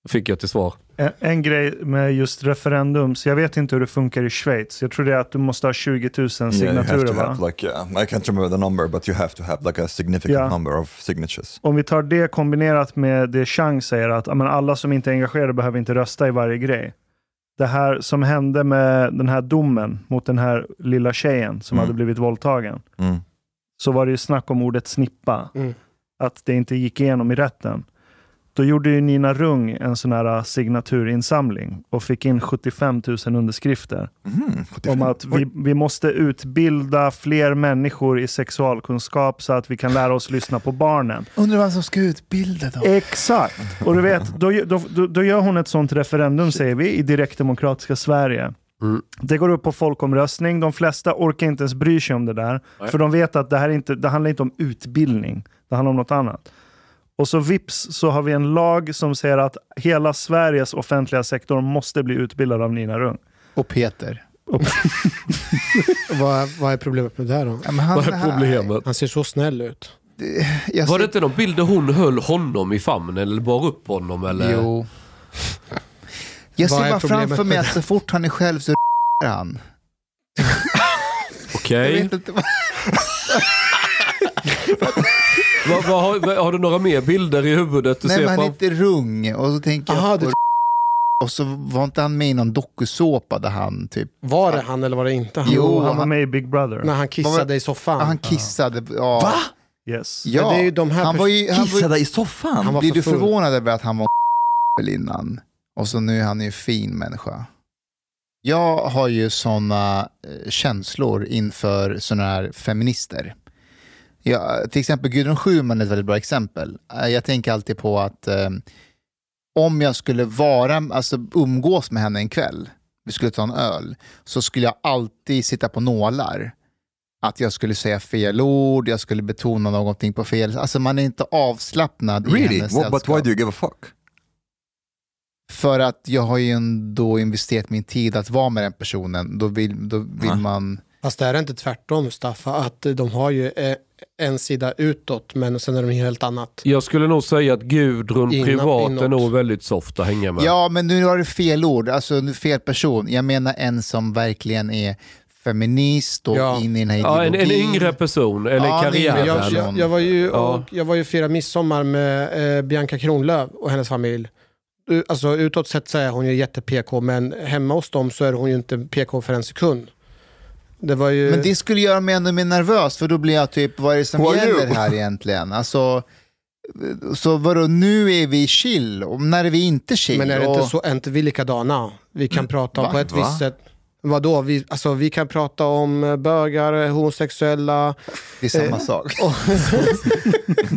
Fick jag till svar. En, en grej med just referendum, så jag vet inte hur det funkar i Schweiz. Jag tror det är att du måste ha 20 000 Yeah, you have signaturer to va? have like, uh, I can't remember the number, but you have to have like a significant Ja. number of signatures. Om vi tar det kombinerat med det Chang säger att men alla som inte är engagerade behöver inte rösta i varje grej. Det här som hände med den här domen mot den här lilla tjejen som Mm. hade blivit våldtagen. Mm. Så var det ju snack om ordet snippa. Mm. Att det inte gick igenom i rätten. Då gjorde ju Nina Rung en sån här signaturinsamling och fick in 75 000 underskrifter. Mm, Om att vi, vi måste utbilda fler människor i sexualkunskap så att vi kan lära oss lyssna på barnen. Undrar vem som ska utbilda dem? Exakt! Och du vet, då, då, då, då gör hon ett sånt referendum, säger vi, i direktdemokratiska Sverige. Mm. Det går upp på folkomröstning. De flesta orkar inte ens bry sig om det där. Nej. För de vet att det här inte, det handlar inte om utbildning. Det handlar om något annat. Och så vips så har vi en lag som säger att hela Sveriges offentliga sektor måste bli utbildad av Nina Rung. Och Peter. *laughs* vad, vad är problemet med det här då? Ja, men han, Vad är problemet? Han ser så snäll ut. Jag Var det inte någon bild där hon höll honom i famnen eller bar upp honom? Eller? Jo. Jag Vad ser är bara problemet framför mig med att så fort han är själv så *laughs* han. Okej. Vet inte vad... *laughs* Vad- vad har, vad- har du några mer bilder i huvudet? Du Nej, ser men han fram- är inte rung. Och så tänker Aha, jag du- på... Och så var inte han med i någon dokusåpa där han typ... Var det han eller var det inte han? Jo, han var han- med i Big Brother. När han kissade Vad var- i soffan. Han kissade. Ja. Va? Yes. Ja, Men det är ju de här han var ju... Han var, Kissade i soffan? Han var blir för du full. förvånad över att han var *laughs* innan? Och så nu är han ju en fin människa. Jag har ju sådana känslor inför sådana här feminister. Ja, till exempel Gudrun Schyman är ett väldigt bra exempel. Eh, Jag tänker alltid på att eh, om jag skulle vara, alltså umgås med henne en kväll, vi skulle ta en öl, så skulle jag alltid sitta på nålar. Att jag skulle säga fel ord, jag skulle betona någonting på fel Alltså man är inte avslappnad i Really? hennes What, but why sällskap. do you give a fuck? För att jag har ju ändå investerat min tid att vara med den personen. Då vill, då vill Ja. man... Fast är det inte tvärtom Mustafa? Att de har ju eh, en sida utåt men sen är de helt annat. Jag skulle nog säga att Gudrun Innan- privat är inåt. nog väldigt soft att hänga med. Ja, men nu har du fel ord. Alltså nu fel person. Jag menar en som verkligen är feminist och Ja. in i den här Ja, en, en yngre person, eller Ja, karriären. Jag, jag, jag, var ju, Ja. och, jag var ju fira midsommar med eh, Bianca Kronlöf och hennes familj. U- Alltså utåt sett så är hon ju jätte-PK men hemma hos dem så är hon ju inte PK för en sekund. Det var ju... Men det skulle göra mig ännu mer nervös, för då blir jag typ, vad är det som gäller you? här egentligen? Alltså, Så vadå, nu är vi chill, och när är vi inte chill? Men är det Och- inte så, är inte vi likadana? Vi kan prata om va? på ett Va? visst sätt. Vadå? Vi, alltså, vi kan prata om eh, bögar, homosexuella, Det är samma Eh, sak. *laughs* och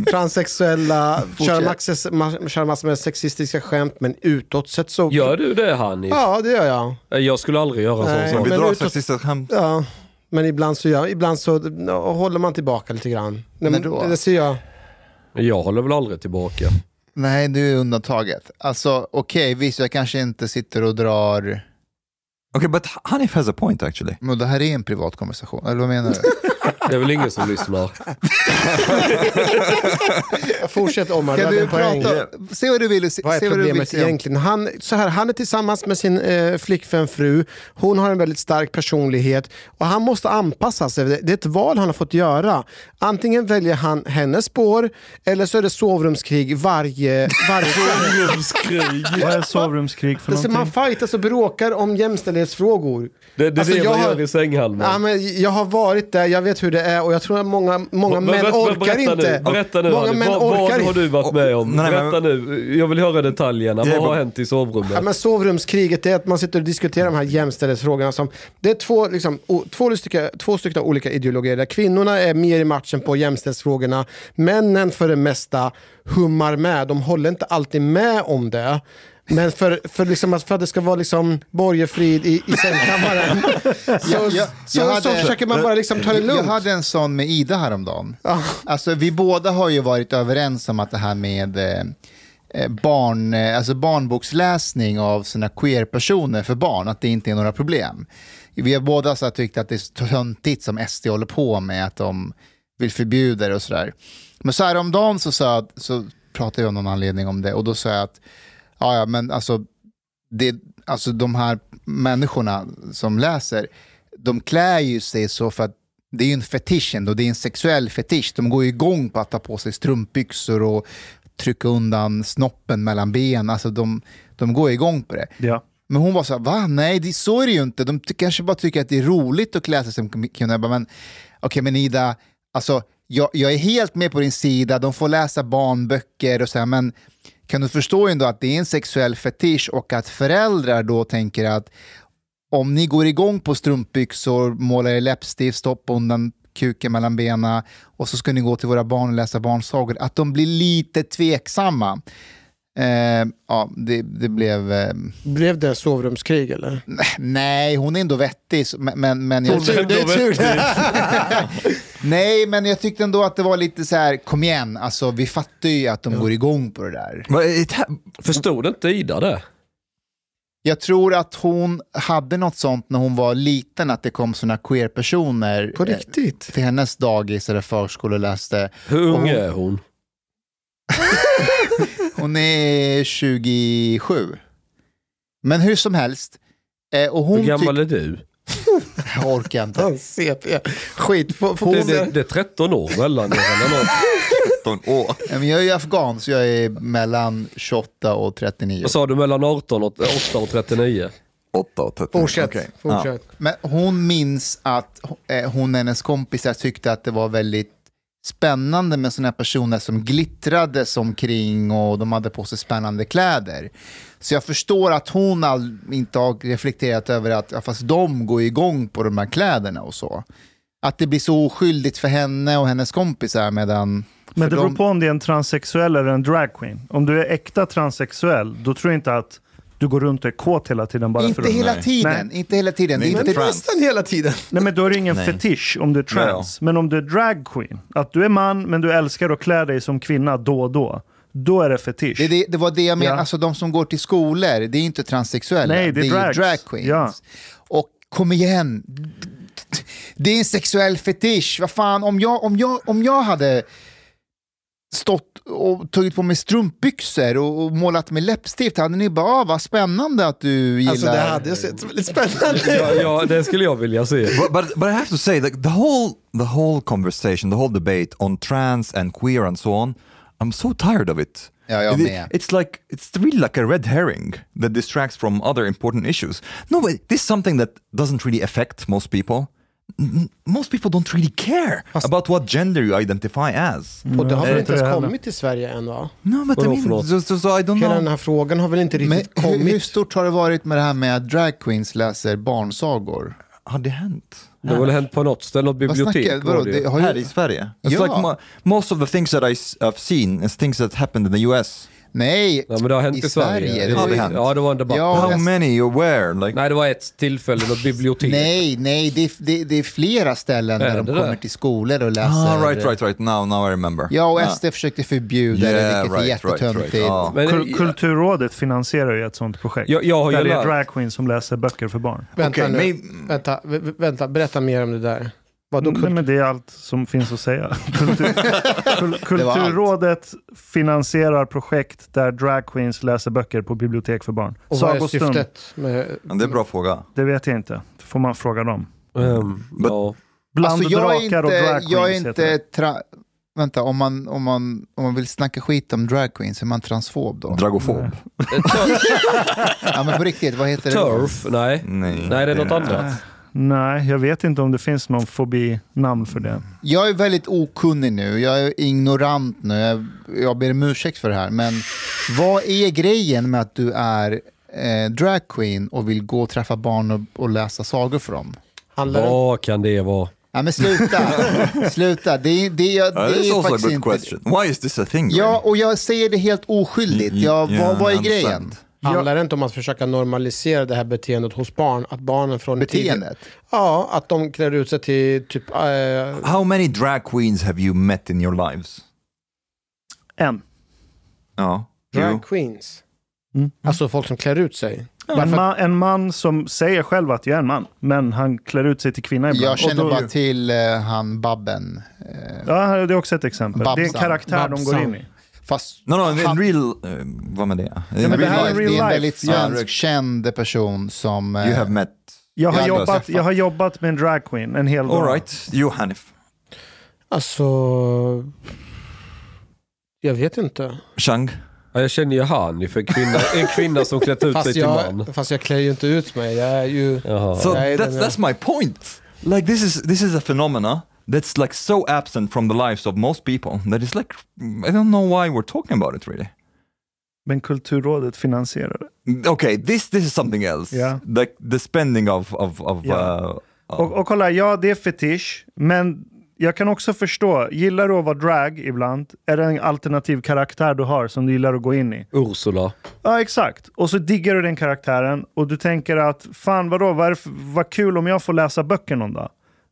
*laughs* transsexuella, Fortsätt. köra massor, ma- köra massor med sexistiska skämt, men utåt sett så... Gör du det Hanif? Ja, det gör jag. Jag skulle aldrig göra Nej, så. Men vi men drar utåt- sexistiska skämt. Ja, men ibland så, gör, ibland så håller man tillbaka lite grann. Nej, men, då? det ser jag. Jag håller väl aldrig tillbaka. Nej, du är undantaget. Alltså okej, visst jag kanske inte sitter och drar... Okay, but Hanif has a point actually. Men det här är en privat konversation, eller vad menar du? *laughs* Det är väl ingen som lyssnar. *laughs* Fortsätt Omar, Kan du prata? Se vad du vill se. Vad är se vad du vill egentligen? Han, så här, han är tillsammans med sin eh, flickvän fru. Hon har en väldigt stark personlighet och han måste anpassa sig. Det, är ett val han har fått göra. Antingen väljer han hennes spår eller så är det sovrumskrig varje, varje Sovrumskrig. *laughs* Vad är sovrumskrig för Det är så någonting? man fightas och bråkar om jämställdhetsfrågor. Det, det är Alltså, det jag man har- gör i sänghalmen. Ja, men jag har varit där, jag vet hur det är och jag tror att många, många Men män berätta- orkar berätta inte. Nu, berätta nu många män vad, orkar vad har du varit med om? Nej, men- berätta nu. Jag vill höra detaljerna. Vad har hänt i sovrummet? Ja, men sovrumskriget är att man sitter och diskuterar de här jämställdhetsfrågorna. Som, det är två, liksom, o, två, stycken, två stycken olika ideologier. Där kvinnorna är mer i matchen på jämställdhetsfrågorna. Männen för det mesta hummar med. De håller inte alltid med om det. Men för, för, liksom, att- för att det ska vara liksom borgefrid i, i sängkammaren *laughs* så, Jag- jag- så, jag hade- så försöker man bara liksom ta det Jag lugnt. hade en sån med Ida häromdagen. Alltså, vi båda har ju varit överens om att det här med eh, eh, barn, eh, alltså barnboksläsning av sina queer-personer för barn, att det inte är några problem. Vi har båda så tyckt att det är så töntigt som SD håller på med, att de vill förbjuda det och sådär. Men så här om dagen så, jag, så pratade jag av någon anledning om det och då sa jag att ja, ja, men alltså, det, alltså de här människorna som läser, de klär ju sig så för att det är ju en fetisch ändå, det är en sexuell fetisch. De går ju igång på att ta på sig strumpbyxor och trycka undan snoppen mellan ben. Alltså de, de går igång på det. Ja. Men hon var så här, va? Nej, det, så är det ju inte. De kanske bara tycker att det är roligt att klä sig som kvinna. Jag bara, Men okej, men Ida, alltså, jag, jag är helt med på din sida. De får läsa barnböcker och så här, men kan du förstå ändå att det är en sexuell fetisch och att föräldrar då tänker att om ni går igång på strumpbyxor, målar er läppstift, stoppa undan kuken mellan benen och så ska ni gå till våra barn och läsa barnsagor, att de blir lite tveksamma. Eh, ja, det, det blev... Eh, Blev det sovrumskrig eller? nej, hon är ändå vettig, men... men, men jag, Det är tur. *laughs* *laughs* nej, men jag tyckte ändå att det var lite så här, kom igen, alltså, vi fattar ju att de går igång på det där. Förstod inte Ida det? Jag tror att hon hade något sånt när hon var liten, att det kom såna queer-personer På eh, riktigt? till hennes dagis eller förskola och läste. Hur ung hon- är hon? *laughs* Hon är 27. Men hur som helst. Eh, och hon Hur gammal är du? Jag orkar inte. CP. Skit. Får, får Det, det, det är 13 år mellan er eller något. 13 år. Men Jag är ju afghan, så jag är mellan 28 och 39. Vad sa du mellan 18 och 8 och 39? 8 och 13. Fortsätt. Okej. Fortsätt. Men hon minns att eh, hon och hennes kompisar tyckte att det var väldigt spännande med sådana här personer som glittrade omkring och de hade på sig spännande kläder. Så jag förstår att hon all, inte har reflekterat över att ja, fast de går igång på de här kläderna och så. Att det blir så oskyldigt för henne och hennes kompisar medan... Men för det beror dem- på om det är en transsexuell eller en dragqueen. Om du är äkta transsexuell, då tror jag inte att du går runt och är kåt hela tiden bara för Inte att... hela Nej. tiden, Nej. inte hela tiden. Det är Nej, inte, Men nästan hela tiden. Nej men då är det ingen Nej. fetisch om du är trans. Men om du är dragqueen, att du är man men du älskar att klä dig som kvinna då och då. Då är det fetisch. Det, det, det var det jag menade, Ja. alltså de som går till skolor, det är inte transsexuella, Nej, det är ju drags. drag queens. Ja. Och kom igen, det är en sexuell fetisch. Vad fan, om jag, om jag, om jag hade stått och tagit på mig strumpbyxor och, och målat med läppstift, hade ni bara, ah, vad spännande att du gillar... Alltså det hade sett väldigt spännande Ja, ja, det skulle jag vilja se. But, but but I have to say like the whole the whole conversation, the whole debate on trans and queer and so on, I'm so tired of it. Ja, jag med. It's like it's really like a red herring that distracts from other important issues. No, but this is something that doesn't really affect most people. most people don't really care about what gender you identify as. Och det har väl inte ens kommit till Sverige än va? No, but I Vadå mean, för något? so, so, so I don't Hela den know. här frågan har väl inte Men riktigt hur, hur kommit? stort har det varit med det här med att drag queens läser barnsagor? Har det hänt? Det har väl hänt på något ställe, något Vad bibliotek. snackar- vadå, det ju. har Här ju, i Sverige? It's Ja. like mo- most of the things that I s- have seen is things that happened in the US. Nej, Ja, men det har hänt i, i Sverige. Sverige, Det- det har det hänt. Ja, det var en debatt. Ja, How many you where? Like, Nej, det var ett tillfälle, något bibliotek. nej, nej, det, är- det, det är flera ställen Är där de det kommer till skolor och läser. ah, right, right, right. Now, now I remember. Ja, och Ah. SD försökte förbjuda det, Yeah, vilket är right, right, jättetöntigt. right. Ja. Men, Kul- Kulturrådet finansierar ju ett sånt projekt. jag, jag har ju där det är lärt, drag queens som läser böcker för barn. Vänta Okej, nu. Vänta, vänta, berätta mer om det där. Vadå Nej, men det är allt som finns att säga. *laughs* Kultur, kul, Det. Kulturrådet finansierar projekt där drag queens läser böcker på bibliotek för barn. Och vad är Sagostund, syftet? Med, Men det är en bra fråga. det vet jag inte. Det får man fråga dem. Ehm, ja. Bland Alltså, drakar och inte, drag queens jag är inte det. tra- Vänta, om man, om, man, om man vill snacka skit om drag queens, är man transfob då? Dragofob? *laughs* Ja men på riktigt, vad heter det då? Turf? Nej. Nej. Nej, det är något annat. Nej, jag vet inte om det finns någon fobi-namn för det. Jag är väldigt okunnig nu, jag är ignorant nu, jag, jag ber om ursäkt för det här, men vad är grejen med att du är eh, drag queen och vill gå och träffa barn och, och läsa sagor för dem? handlar det, Vad kan det vara? Ja men sluta, *laughs* sluta, det, är- det, Uh, det is är also a faktiskt good inte... question. Why is this a thing? Ja, och jag säger det helt oskyldigt, Y- ja, yeah, vad, vad är grejen? Handlar det inte om att försöka normalisera det här beteendet hos barn? Att barnen från Beteendet? Ja, att de klär ut sig till typ... eh, How many drag queens have you met in your lives? En. Ja. Drag queens. Mm. Alltså folk som klär ut sig. En, Varför- man, en man som säger själv att jag är en man, men han klär ut sig till kvinna ibland. Jag känner då- bara till eh, han Babben. Eh, Ja, det är också ett exempel. Det är en Babsan. karaktär de går Babsan. in i. fast No, no, han, real... Uh, vad med det? In men det real här är life, det är en väldigt Ja. svensk känd person som... eh, you have met... Jag har, jobbat, jag har jobbat med en drag queen en hel dag. All right, you Hanif. Alltså... Jag vet inte. Chang? Ja, jag känner ju han, för kvinna, en kvinna som klätt ut sig Fast till man. fast jag klär ju inte ut mig. Jag är ju... Jaha. So Nej, that's, är- that's my point. Like this is this is a phenomena that's like so absent from the lives of most people that it's like I don't know why we're talking about it really. Men Kulturrådet finansierar det. Okay, this this is something else. Yeah. Like the spending of of of. Yeah. Uh, Och, och kolla, ja det är fetisch, men jag kan också förstå, gillar du att vara drag ibland, är det en alternativ karaktär du har som du gillar att gå in i? Ursula. Ja, exakt. Och så diggar du den karaktären och du tänker att fan vadå, vad, är det för, vad kul om jag får läsa böcker någon dag.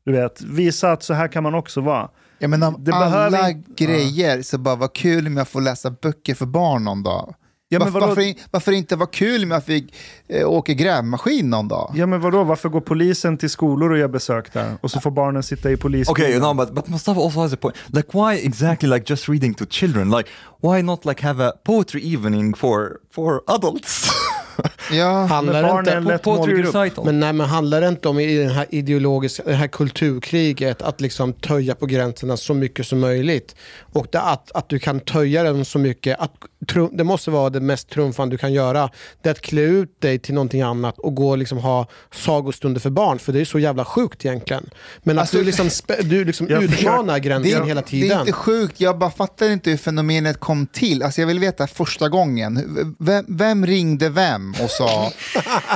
Du vet, visa att så här kan man också vara. Jag menar, Det alla behöver inte- grejer, så bara vad kul om jag får läsa böcker för barn någon dag. Ja, men varför, varför, varför inte vara kul om jag fick eh, åka grävmaskin någon dag? Ja men vadå, varför går polisen till skolor och gör besök där? Och så får barnen sitta i polisbilen. okay, no, but but Mustafa also has a point. Like, why exactly like just reading to children? Like, why not like have a poetry evening for for adults? *laughs* *laughs* Ja, Handlar Men det barn är en inte... lätt målgrupp. recital. Men, nej, men handlar det inte om i den här ideologiska, det här kulturkriget att liksom töja på gränserna så mycket som möjligt? Och det, att, att du kan töja den så mycket, att, trum, det måste vara det mest trumfande du kan göra. Det är att klä ut dig till någonting annat och gå och liksom ha sagostunder för barn, för det är så jävla sjukt egentligen. Men att Alltså, du liksom, du liksom utmanar det, gränsen är- hela det är tiden. inte sjukt, jag bara fattar inte hur fenomenet kom till. Alltså jag vill veta första gången, vem, vem ringde vem och sa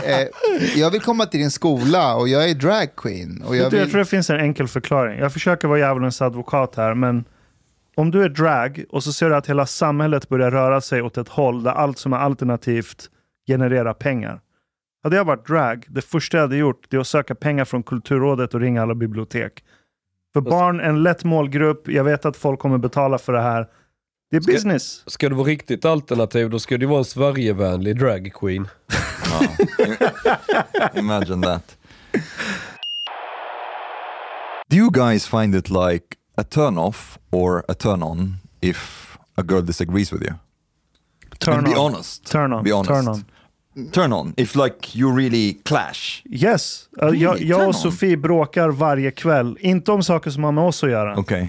eh, jag vill komma till din skola och jag är drag queen. Och jag du, jag vill... tror det finns en enkel förklaring. Jag försöker vara djävulens advokat här, men om du är drag och så ser du att hela samhället börjar röra sig åt ett håll där allt som är alternativt genererar pengar. Hade jag varit drag, det första jag hade gjort det är att söka pengar från Kulturrådet och ringa alla bibliotek. För barn är en lätt målgrupp, jag vet att folk kommer betala för det här. Det är Ska- business. Ska det vara riktigt alternativ, då ska det vara en Sverigevänlig drag queen. Imagine that. Do you guys find it like a turn off or a turn on if a girl disagrees with you? Turn And be on. honest. Turn on. Be honest. Turn on. Turn on. If like you really clash. Yes. Uh, Really? jag, jag och Sofie bråkar varje kväll. Inte om saker som har med oss att göra. Okay.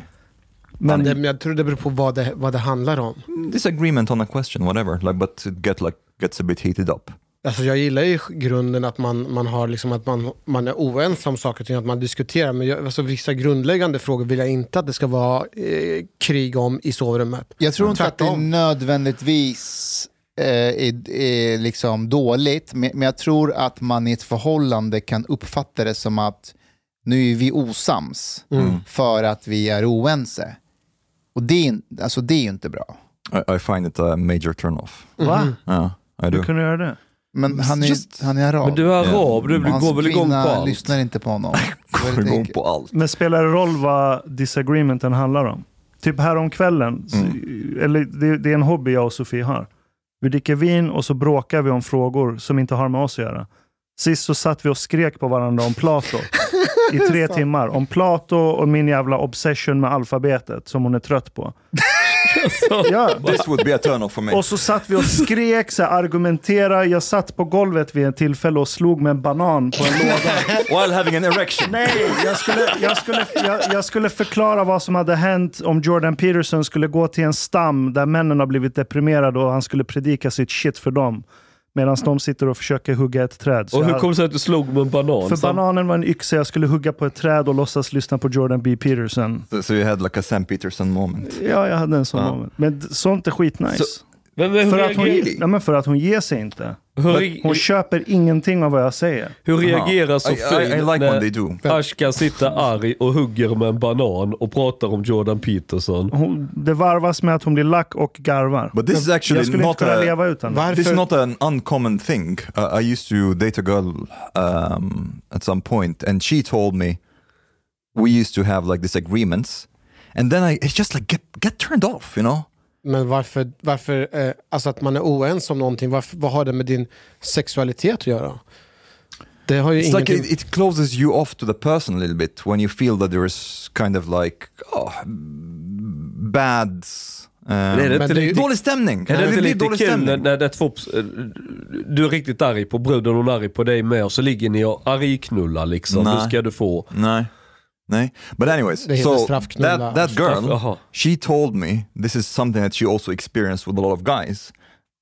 Men det, jag tror det beror på vad det, vad det handlar om. Disagreement on a question, whatever. Like, but it get like gets a bit heated up. Alltså jag gillar ju grunden att man, man, har liksom att man, man är oense om saker och ting, att man diskuterar. Men jag, alltså vissa grundläggande frågor vill jag inte att det ska vara eh, krig om i sovrummet. Jag tror inte att det nödvändigtvis eh, är, är liksom dåligt, men, men jag tror att man i ett förhållande kan uppfatta det som att nu är vi osams för att vi är oense. Och det är, alltså, det är ju inte bra. I, I find it a major turn-off. Va? Yeah, I do. Hur kunde du göra det? Men han är, Just- han är arab. Men du är arab, du hans går väl igång på allt? lyssnar inte på honom. *laughs* Går igång på allt. Men spelar det roll vad disagreementen handlar om? Typ här om kvällen, så- eller det, det är en hobby jag och Sofie har. Vi dricker vin och så bråkar vi om frågor som inte har med oss att göra. Sist så satt vi och skrek på varandra om Plato i tre *laughs* timmar. Om Plato och min jävla obsession med alfabetet som hon är trött på. Ja. This would be a turn-off for me. Och så satt vi och skrek, så här, argumenterade. Jag satt på golvet vid ett tillfälle och slog med en banan på en låda. While having an erection. Nej, jag skulle, jag, skulle, jag, jag skulle förklara vad som hade hänt om Jordan Peterson skulle gå till en stam där männen har blivit deprimerade och han skulle predika sitt shit för dem. Medan de sitter och försöker hugga ett träd. Så Och hur kom det sig att du slog med en banan? för Sam- bananen var en yxa, jag skulle hugga på ett träd och låtsas lyssna på Jordan B. Peterson. So, so you had like a Sam Peterson moment. Ja, jag hade en sån Ja. moment. Men sånt är skitnice. Så- Men, men för, att hon, ja, men för att hon ger sig inte. Hur, Hon köper ingenting av vad jag säger. hur reagerar Sofie I, I like när. Ashkan sitter arg och hugger med en banan och pratar om Jordan Peterson? Hon, det varvas med att hon blir lack och garvar. But this is Jag actually skulle inte not kunna a, leva utan det. Varför? This is not an uncommon thing. Uh, I used to date a girl um, at some point, and she told me we used to have like disagreements, and then I it's just like get get turned off, you know. Men varför, varför eh, alltså att man är oense om någonting, varför, vad har det med din sexualitet att göra? Det har ju It's like ingenting... it, it closes you off to the person a little bit when you feel that there is kind of like oh, bad. Um, är det Men inte det är ju- lite, dålig stämning. är det Det inte lite dålig kul när, stämning. när det två, du är riktigt arg på bruden, hon är arg på dig med och så ligger ni och argknullar liksom. Nej. Nu ska du få. Nej. Nej. But anyways, so that, that girl, she told me this is something that she also experienced with a lot of guys.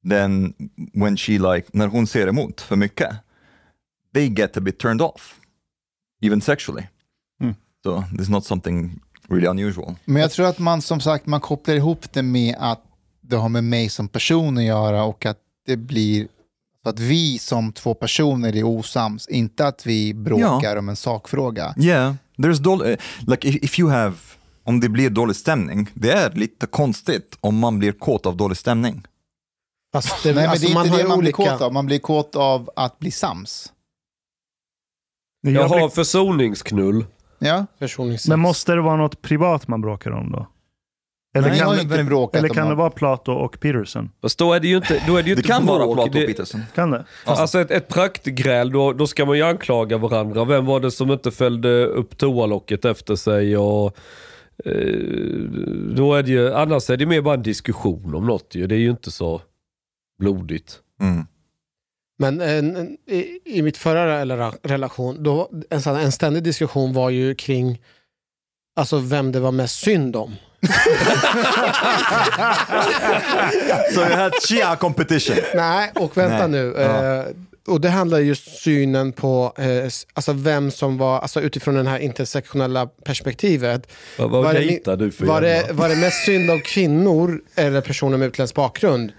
Then when she like, när hon ser emot för mycket, they get a bit turned off. Even sexually. Mm. So this is not something really unusual. Men jag tror att man som sagt man kopplar ihop det med att det har med mig som person att göra och att det blir så att vi som två personer är osams, inte att vi bråkar om en sakfråga. Yeah, there's dålig, like if, if you have, om det blir dålig stämning, det är lite konstigt om man blir kåt av dålig stämning. Fast det, Nej, men alltså, det är inte det man blir olika... kåt av, man blir kåt av att bli sams. Jag Jag har blir- försoningsknull. Ja. Men måste det vara något privat man bråkar om då? Eller Nej, kan, inte bråkat eller kan det vara Plato och Peterson? Fast då är det ju inte, då är det ju Det inte kan vara. Plato Det- och Peterson. Kan det? Alltså ett, ett praktgräl, då, då ska man ju anklaga varandra. Vem var det som inte fällde upp toalocket efter sig? Och, eh, då är det ju, annars är det mer bara en diskussion om något ju. Det är ju inte så blodigt. Mm. Men en, en, i, i mitt förra rela- relation, då, en, en ständig diskussion var ju kring alltså vem det var mest synd om. So you had chia competition. Nej, och vänta Nej. nu. Ja. Eh, och det handlar just synen på eh, alltså vem som var, alltså utifrån det här intersektionella perspektivet. Vad, vad Var det du för Var det, var det mest synd om kvinnor eller personer med utländsk bakgrund?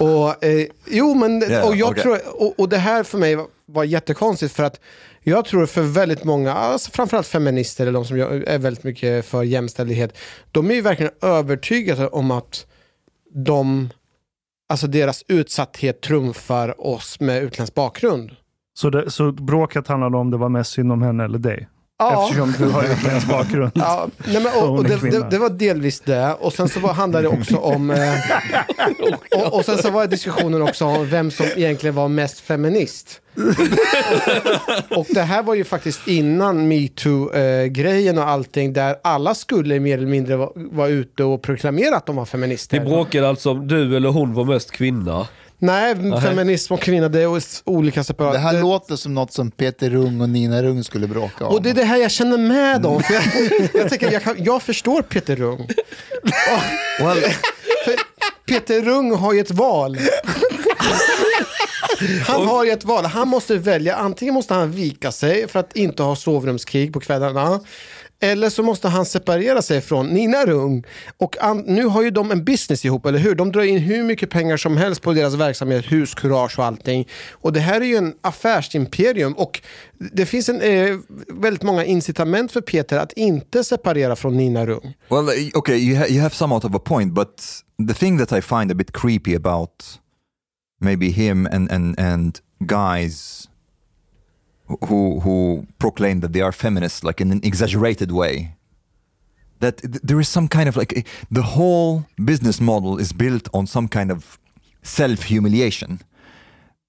Och, eh, jo, men, Ja, och, jag okej. tror, och, och det här för mig var, var jättekonstigt för att jag tror för väldigt många, alltså framförallt feminister eller de som är väldigt mycket för jämställdhet, de är ju verkligen övertygade om att de, alltså deras utsatthet trumfar oss med utländsk bakgrund. Så, det, så bråket handlade om det var mest synd om henne eller dig? Eftersom du har *laughs* utländsk bakgrund. Ja, nej men, och, och det, det, det var delvis det. Och sen så var, handlade det också om... Eh, och, och sen så var diskussionen också om vem som egentligen var mest feminist. och det här var ju faktiskt innan metoo-grejen och allting där alla skulle mer eller mindre vara var ute och proklamera att de var feminister. Ni bråkade alltså om du eller hon var mest kvinna? Nej, feminism och kvinna det är olika separata. Det här det, låter som något som Peter Rung och Nina Rung skulle bråka om. och det är det här jag känner med dem. För jag, jag, tänker, jag, kan, jag förstår Peter Rung. *laughs* För Peter Rung har ju ett val. Han har ju ett val. Han måste välja. Antingen måste han vika sig för att inte ha sovrumskrig på kvällarna. Eller så måste han separera sig från Nina Rung. Och nu har ju de en business ihop, eller hur? De drar in hur mycket pengar som helst på deras verksamhet, huskurage och allting. Och det här är ju en affärsimperium och det finns en, eh, väldigt många incitament för Peter att inte separera från Nina Rung. Well, okay, you, ha- you have somewhat of a point, but the thing that I find a bit creepy about maybe him and, and, and guys who, who proclaim that they are feminists like in an exaggerated way, that there is some kind of like the whole business model is built on some kind of self humiliation.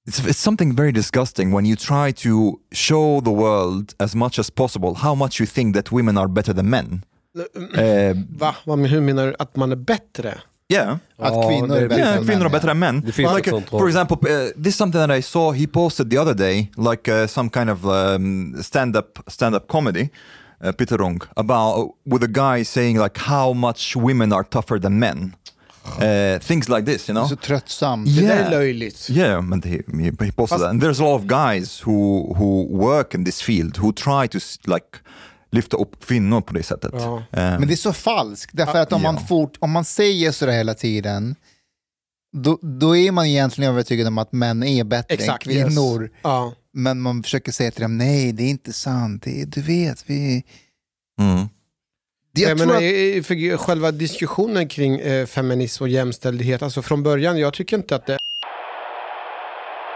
It's, it's something very disgusting when you try to show the world as much as possible how much you think that women are better than men. Uh, *laughs* Va? Hur menar du? Att man är bättre? Yeah. Att Ja, kvinnor är är- bättre Yeah, än kvinnor är män, bättre än män. Det finns like, uh, for example, uh, this is something that I saw. He posted the other day, like uh, some kind of um, stand-up stand-up comedy, uh, Peter Rung, about with a guy saying like how much women are tougher than men. Uh, things like this, you know. Så tröttsamt. Det där Yeah. är löjligt. Yeah, but he, he, he posted Fast- that. And there's a lot of guys who, who work in this field who try to like lyfta upp kvinnor på det sättet. Ja. Um, Men det är så falskt, därför att om, man Ja. fort, om man säger sådär hela tiden, då, då är man egentligen övertygad om att män är bättre Exakt. än kvinnor. Ja. Men man försöker säga till dem, nej det är inte sant, det är, du vet, vi... mm. Jag Jag menar, att, för själva diskussionen kring eh, feminism och jämställdhet, alltså från början, jag tycker inte att det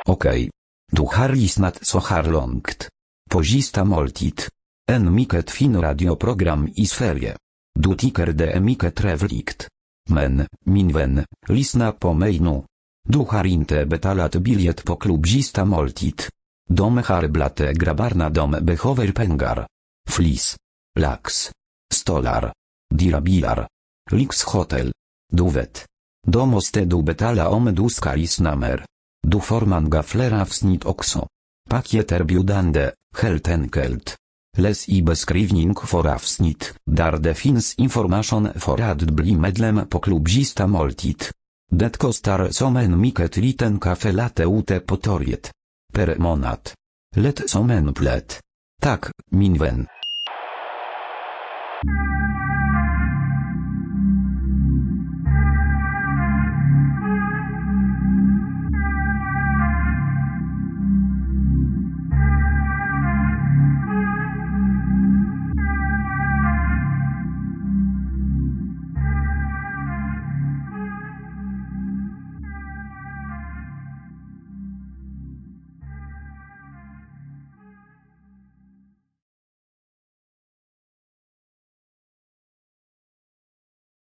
Okej. Du har lyssnat så här långt. På sista måltid. En mycket fin radioprogram i Sverige. Du tycker det är mycket trevligt. Men, min vän, lyssna på mig nu. Du har inte betalat biljett på klubb sista måltid. De har blate grabbarna de behöver pengar. Flis. Lax. Stolar. Dirabilar. Lyxhotel. Du vet. De måste du betala om du ska lyssna mer. Du får många fler avsnitt också. Paket erbjudande, helt enkelt. Läs i beskrivning för avsnitt, där det finns information för att bli medlem på klubbista måltid. Det kostar som en mycket liten kaffe latte ute på torget. Per månad. Lätt som en plätt. Tack, min vän.